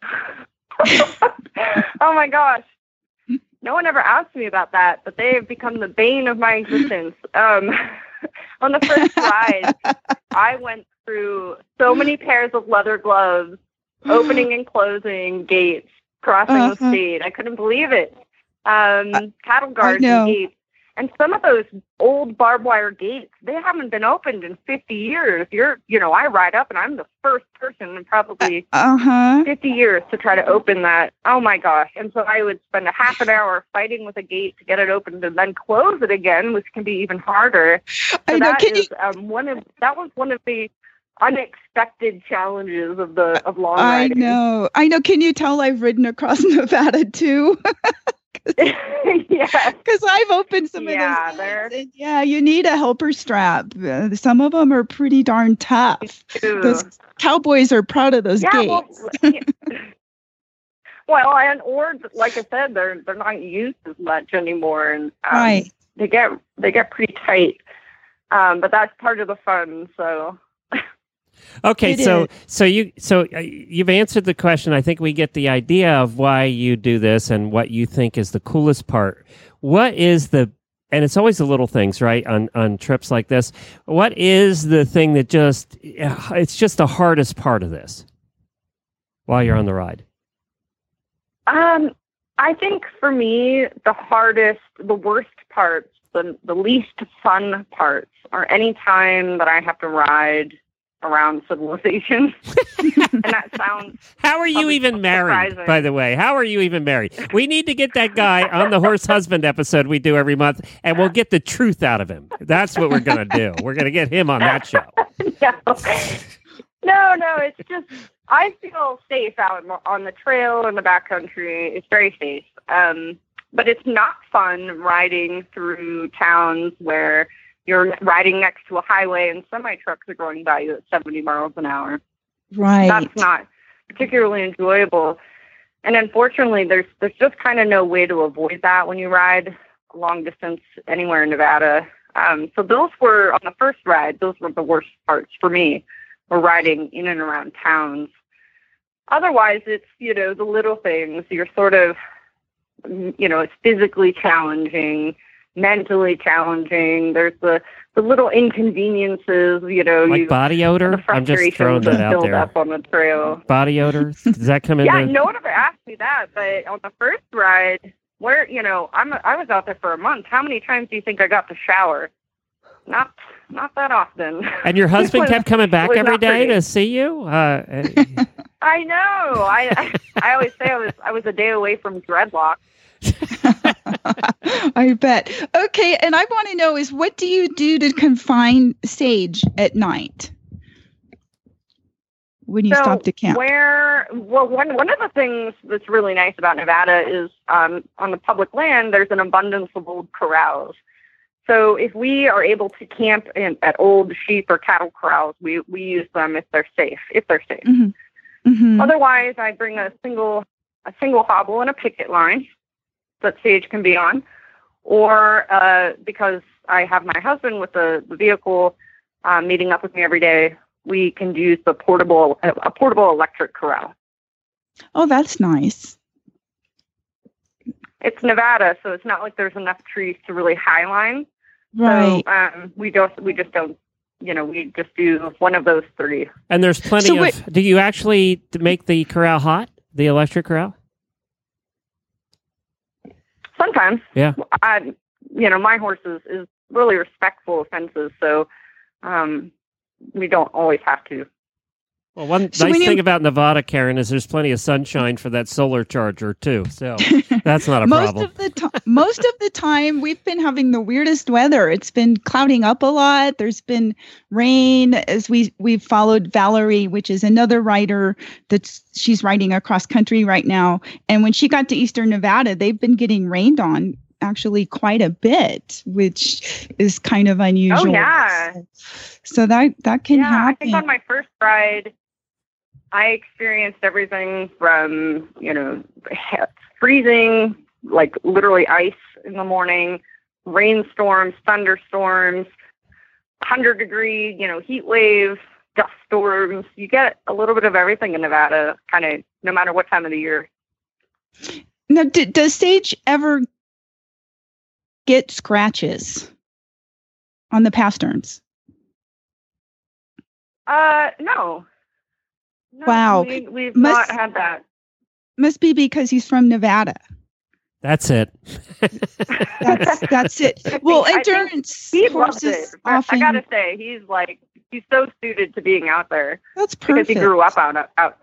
oh my gosh. No one ever asked me about that, but they have become the bane of my existence. Um, on the first ride, I went through so many pairs of leather gloves, opening and closing gates, crossing Uh-huh. the state. I couldn't believe it. Um, cattle guards and gates. And some of those old barbed wire gates, they haven't been opened in 50 years. You're, you know, I ride up and I'm the first person in probably Uh huh. 50 years to try to open that. Oh my gosh. And so I would spend a half an hour fighting with a gate to get it opened and then close it again, which can be even harder. So I know. that Can you um, one of that was one of the unexpected challenges of the of long I riding. know. I know. Can you tell I've ridden across Nevada too? yeah. Because I've opened some Yeah, of those. and yeah, you need a helper strap. Uh, some of them are pretty darn tough. Those cowboys are proud of those yeah, gates. well, yeah. well, and or like I said, they're they're not used as much anymore, and um, right. they get they get pretty tight. Um, but that's part of the fun. So Okay, It so is. so you so uh, you've answered the question. I think we get the idea of why you do this and what you think is the coolest part. What is the and it's always the little things, right? On on trips like this, what is the thing that just it's just the hardest part of this while you're on the ride? Um, I think for me, the hardest, the worst parts, the the least fun parts are any time that I have to ride around civilization. and that sounds How are you even married, surprising. by the way? How are you even married? We need to get that guy on the horse husband episode we do every month, and we'll get the truth out of him. That's what we're going to do. We're going to get him on that show. no. no, no, it's just I feel safe out on- on the trail in the backcountry. It's very safe. Um, but it's not fun riding through towns where you're riding next to a highway and semi trucks are going by you at 70 miles an hour. Right. That's not particularly enjoyable. And unfortunately, there's there's just kind of no way to avoid that when you ride long distance anywhere in Nevada. Um, so those were on the first ride. Those were the worst parts for me. Were riding in and around towns. Otherwise, it's you know the little things. You're sort of you know it's physically challenging, mentally challenging. There's the the little inconveniences. You know, Like you body odor? I'm just throwing that out build there. up on the trail. Body odor? Does that come in? Yeah, no one ever asked me that, but on the first ride, where you know I'm I was out there for a month. How many times do you think I got to shower? Not not that often. And your husband was- kept coming back every day pretty. to see you. Uh, uh, I know. I I always say I was I was a day away from dreadlock. I bet. Okay, and I want to know is what do you do to confine Sage at night when you so stop to camp? Where well one one of the things that's really nice about Nevada is um, on the public land there's an abundance of old corrals. So if we are able to camp in, at old sheep or cattle corrals, we, we use them if they're safe. If they're safe. Mhm. Otherwise, I bring a single a single hobble and a picket line that Sage can be on, or uh, because I have my husband with the, the vehicle uh, meeting up with me every day, we can use the portable a portable electric corral. Oh, that's nice. It's Nevada, so it's not like there's enough trees to really highline. Right. So um, we just we just don't you know, we just do one of those three. And there's plenty So of. wait- Do you actually make the corral hot? The electric corral? Sometimes, Yeah. I, you know, my horse is, is really respectful of fences, so um, we don't always have to. Well, one So nice when you- thing about Nevada, Karen, is there's plenty of sunshine for that solar charger too. So that's not a most problem. of the time most of the time we've been having the weirdest weather it's been clouding up a lot there's been rain as we we've followed valerie which is another rider that's she's riding across country right now and when she got to eastern nevada they've been getting rained on actually quite a bit which is kind of oh, unusual Oh, yeah. so that that can yeah, I happen think on my first ride, I experienced everything from you know freezing, like literally ice in the morning, rainstorms, thunderstorms, hundred degree, you know, heat wave, dust storms. You get a little bit of everything in Nevada, kind of no matter what time of the year. now d- does sage ever get scratches on the pasterns Uh, no. No, Wow. we, we've Must- not had that. Must be because he's from Nevada. That's it. That's that's it. Well, endurance horses it. I- often. I gotta say, he's like he's so suited to being out there that's because perfect. he grew up out out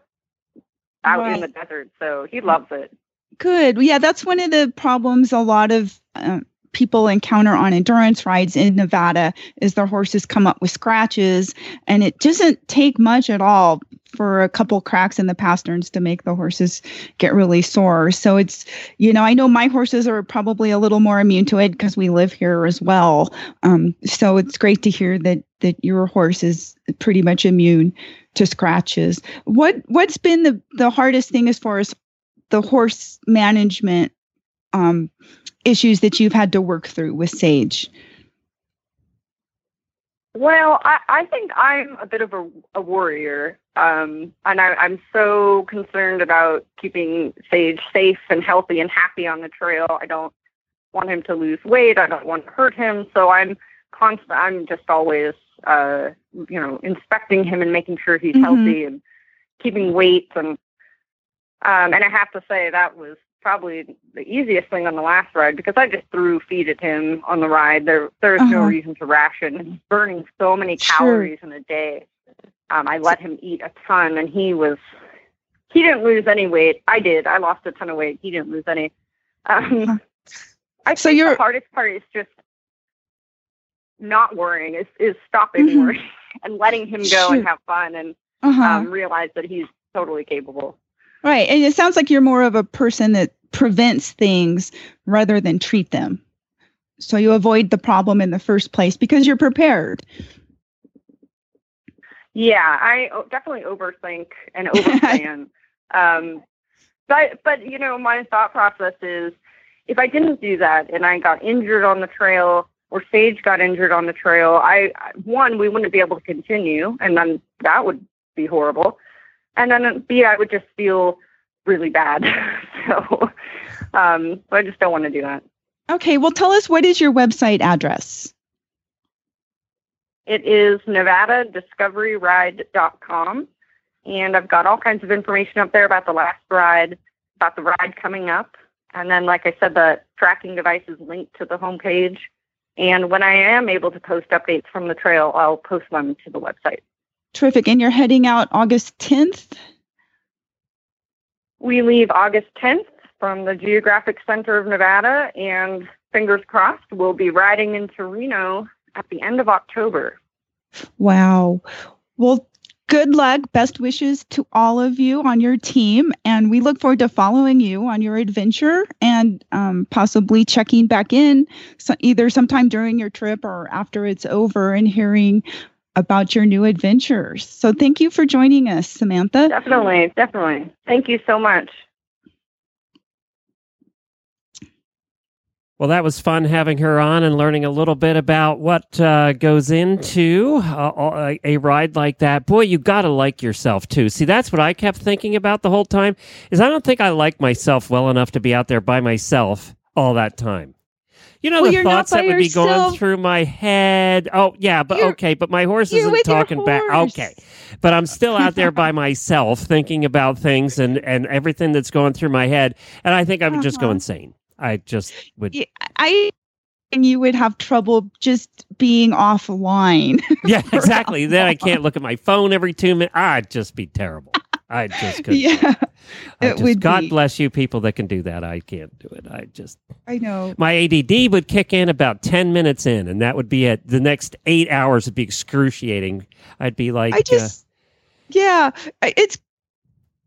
out in the desert, so he loves it. Good. Yeah, that's one of the problems a lot of uh, people encounter on endurance rides in Nevada is their horses come up with scratches, and it doesn't take much at all for a couple cracks in the pasterns to make the horses get really sore. So it's, you know, I know my horses are probably a little more immune to it because we live here as well. Um, so it's great to hear that that your horse is pretty much immune to scratches. What what's been the the hardest thing as far as the horse management um, issues that you've had to work through with Sage? Well, I, I think I'm a bit of a, a warrior, um, and I, I'm so concerned about keeping Sage safe and healthy and happy on the trail. I don't want him to lose weight. I don't want to hurt him. So I'm constant. I'm just always, uh, you know, inspecting him and making sure he's Mhm. healthy and keeping weight. And um, and I have to say that was probably the easiest thing on the last ride because I just threw feed at him on the ride. There there's no Uh-huh. reason to ration. He's burning so many Sure. calories in a day. Um, I let him eat a ton, and he was he didn't lose any weight. I did. I lost a ton of weight. He didn't lose any. Um, I So the hardest part is just not worrying. Is is stopping Mhm. worrying and letting him go and have fun and Uh-huh. um, realize that he's totally capable. right. And it sounds like you're more of a person that prevents things rather than treat them. So you avoid the problem in the first place because you're prepared. Yeah, I definitely overthink and overplan. um, but but you know, my thought process is if I didn't do that and I got injured on the trail or Sage got injured on the trail, I one we wouldn't be able to continue, and then that would be horrible. And then B, I would just feel really bad. so um, so I just don't want to do that. Okay. Well, tell us what is your website address? It is nevadadiscoveryride.com. And I've got all kinds of information up there about the last ride, about the ride coming up. And then, like I said, the tracking device is linked to the homepage. And when I am able to post updates from the trail, I'll post them to the website. Terrific. And you're heading out August 10th? We leave August 10th from the Geographic Center of Nevada, and fingers crossed, we'll be riding into Reno at the end of October. Wow. Well, good luck. Best wishes to all of you on your team. And we look forward to following you on your adventure and um, possibly checking back in so either sometime during your trip or after it's over and hearing about your new adventures. So thank you for joining us, Samantha. Definitely, definitely. Thank you so much. Well, that was fun having her on and learning a little bit about what uh, goes into uh, a, a ride like that. Boy, you got to like yourself too. See, that's what I kept thinking about the whole time. Is I don't think I like myself well enough to be out there by myself all that time. You know Well, the thoughts that would be going through my head. Oh yeah, but You're- okay, but my horse isn't talking back. Okay, but I'm still out there by myself thinking about things and and everything that's going through my head, and I think I would just go Uh-huh. insane. I just would. Yeah, I and you would have trouble just being offline. Yeah, exactly. then I can't look at my phone every two minutes. I'd just be terrible. I just couldn't. yeah, I it just, would God be. bless you people that can do that. I can't do it. I just I know. my ADD would kick in about ten minutes in, and that would be it. The next eight hours would be excruciating. I'd be like, I uh, just, yeah, it's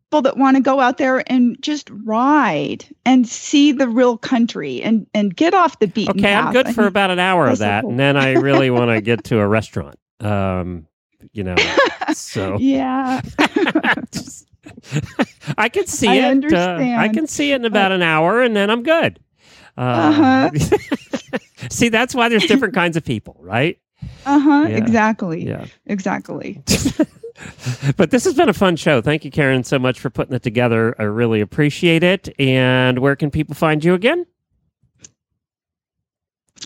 people that want to go out there and just ride and see the real country and and get off the beaten okay, I'm good for about an hour of that, and then I really want to get to a restaurant. Um, you know, so yeah, Just- I can see I it. uh, I can see it in about an hour, and then I'm good. Uh huh. see, that's why there's different kinds of people, right? uh huh, Yeah. exactly, Yeah. exactly. but this has been a fun show. Thank you, Karen, so much for putting it together. I really appreciate it. And where can people find you again?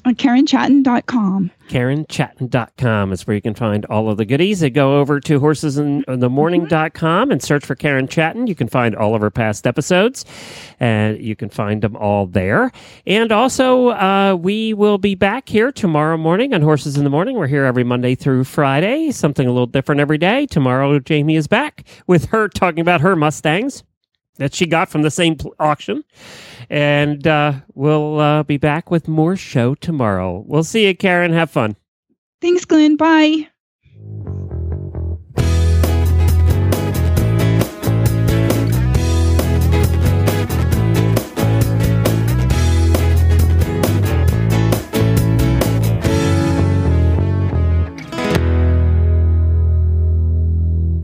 On KarenChaton.com. KarenChaton.com is where you can find all of the goodies. And go over to horsesinthemorning.com and search for Karen Chaton. You can find all of her past episodes, and you can find them all there. And also, uh, we will be back here tomorrow morning on Horses in the Morning. We're here every Monday through Friday, something a little different every day. Tomorrow, Jamie is back with her talking about her Mustangs that she got from the same auction. And uh, we'll uh, be back with more show tomorrow. We'll see you, Karen. Have fun. Thanks, Glenn. Bye.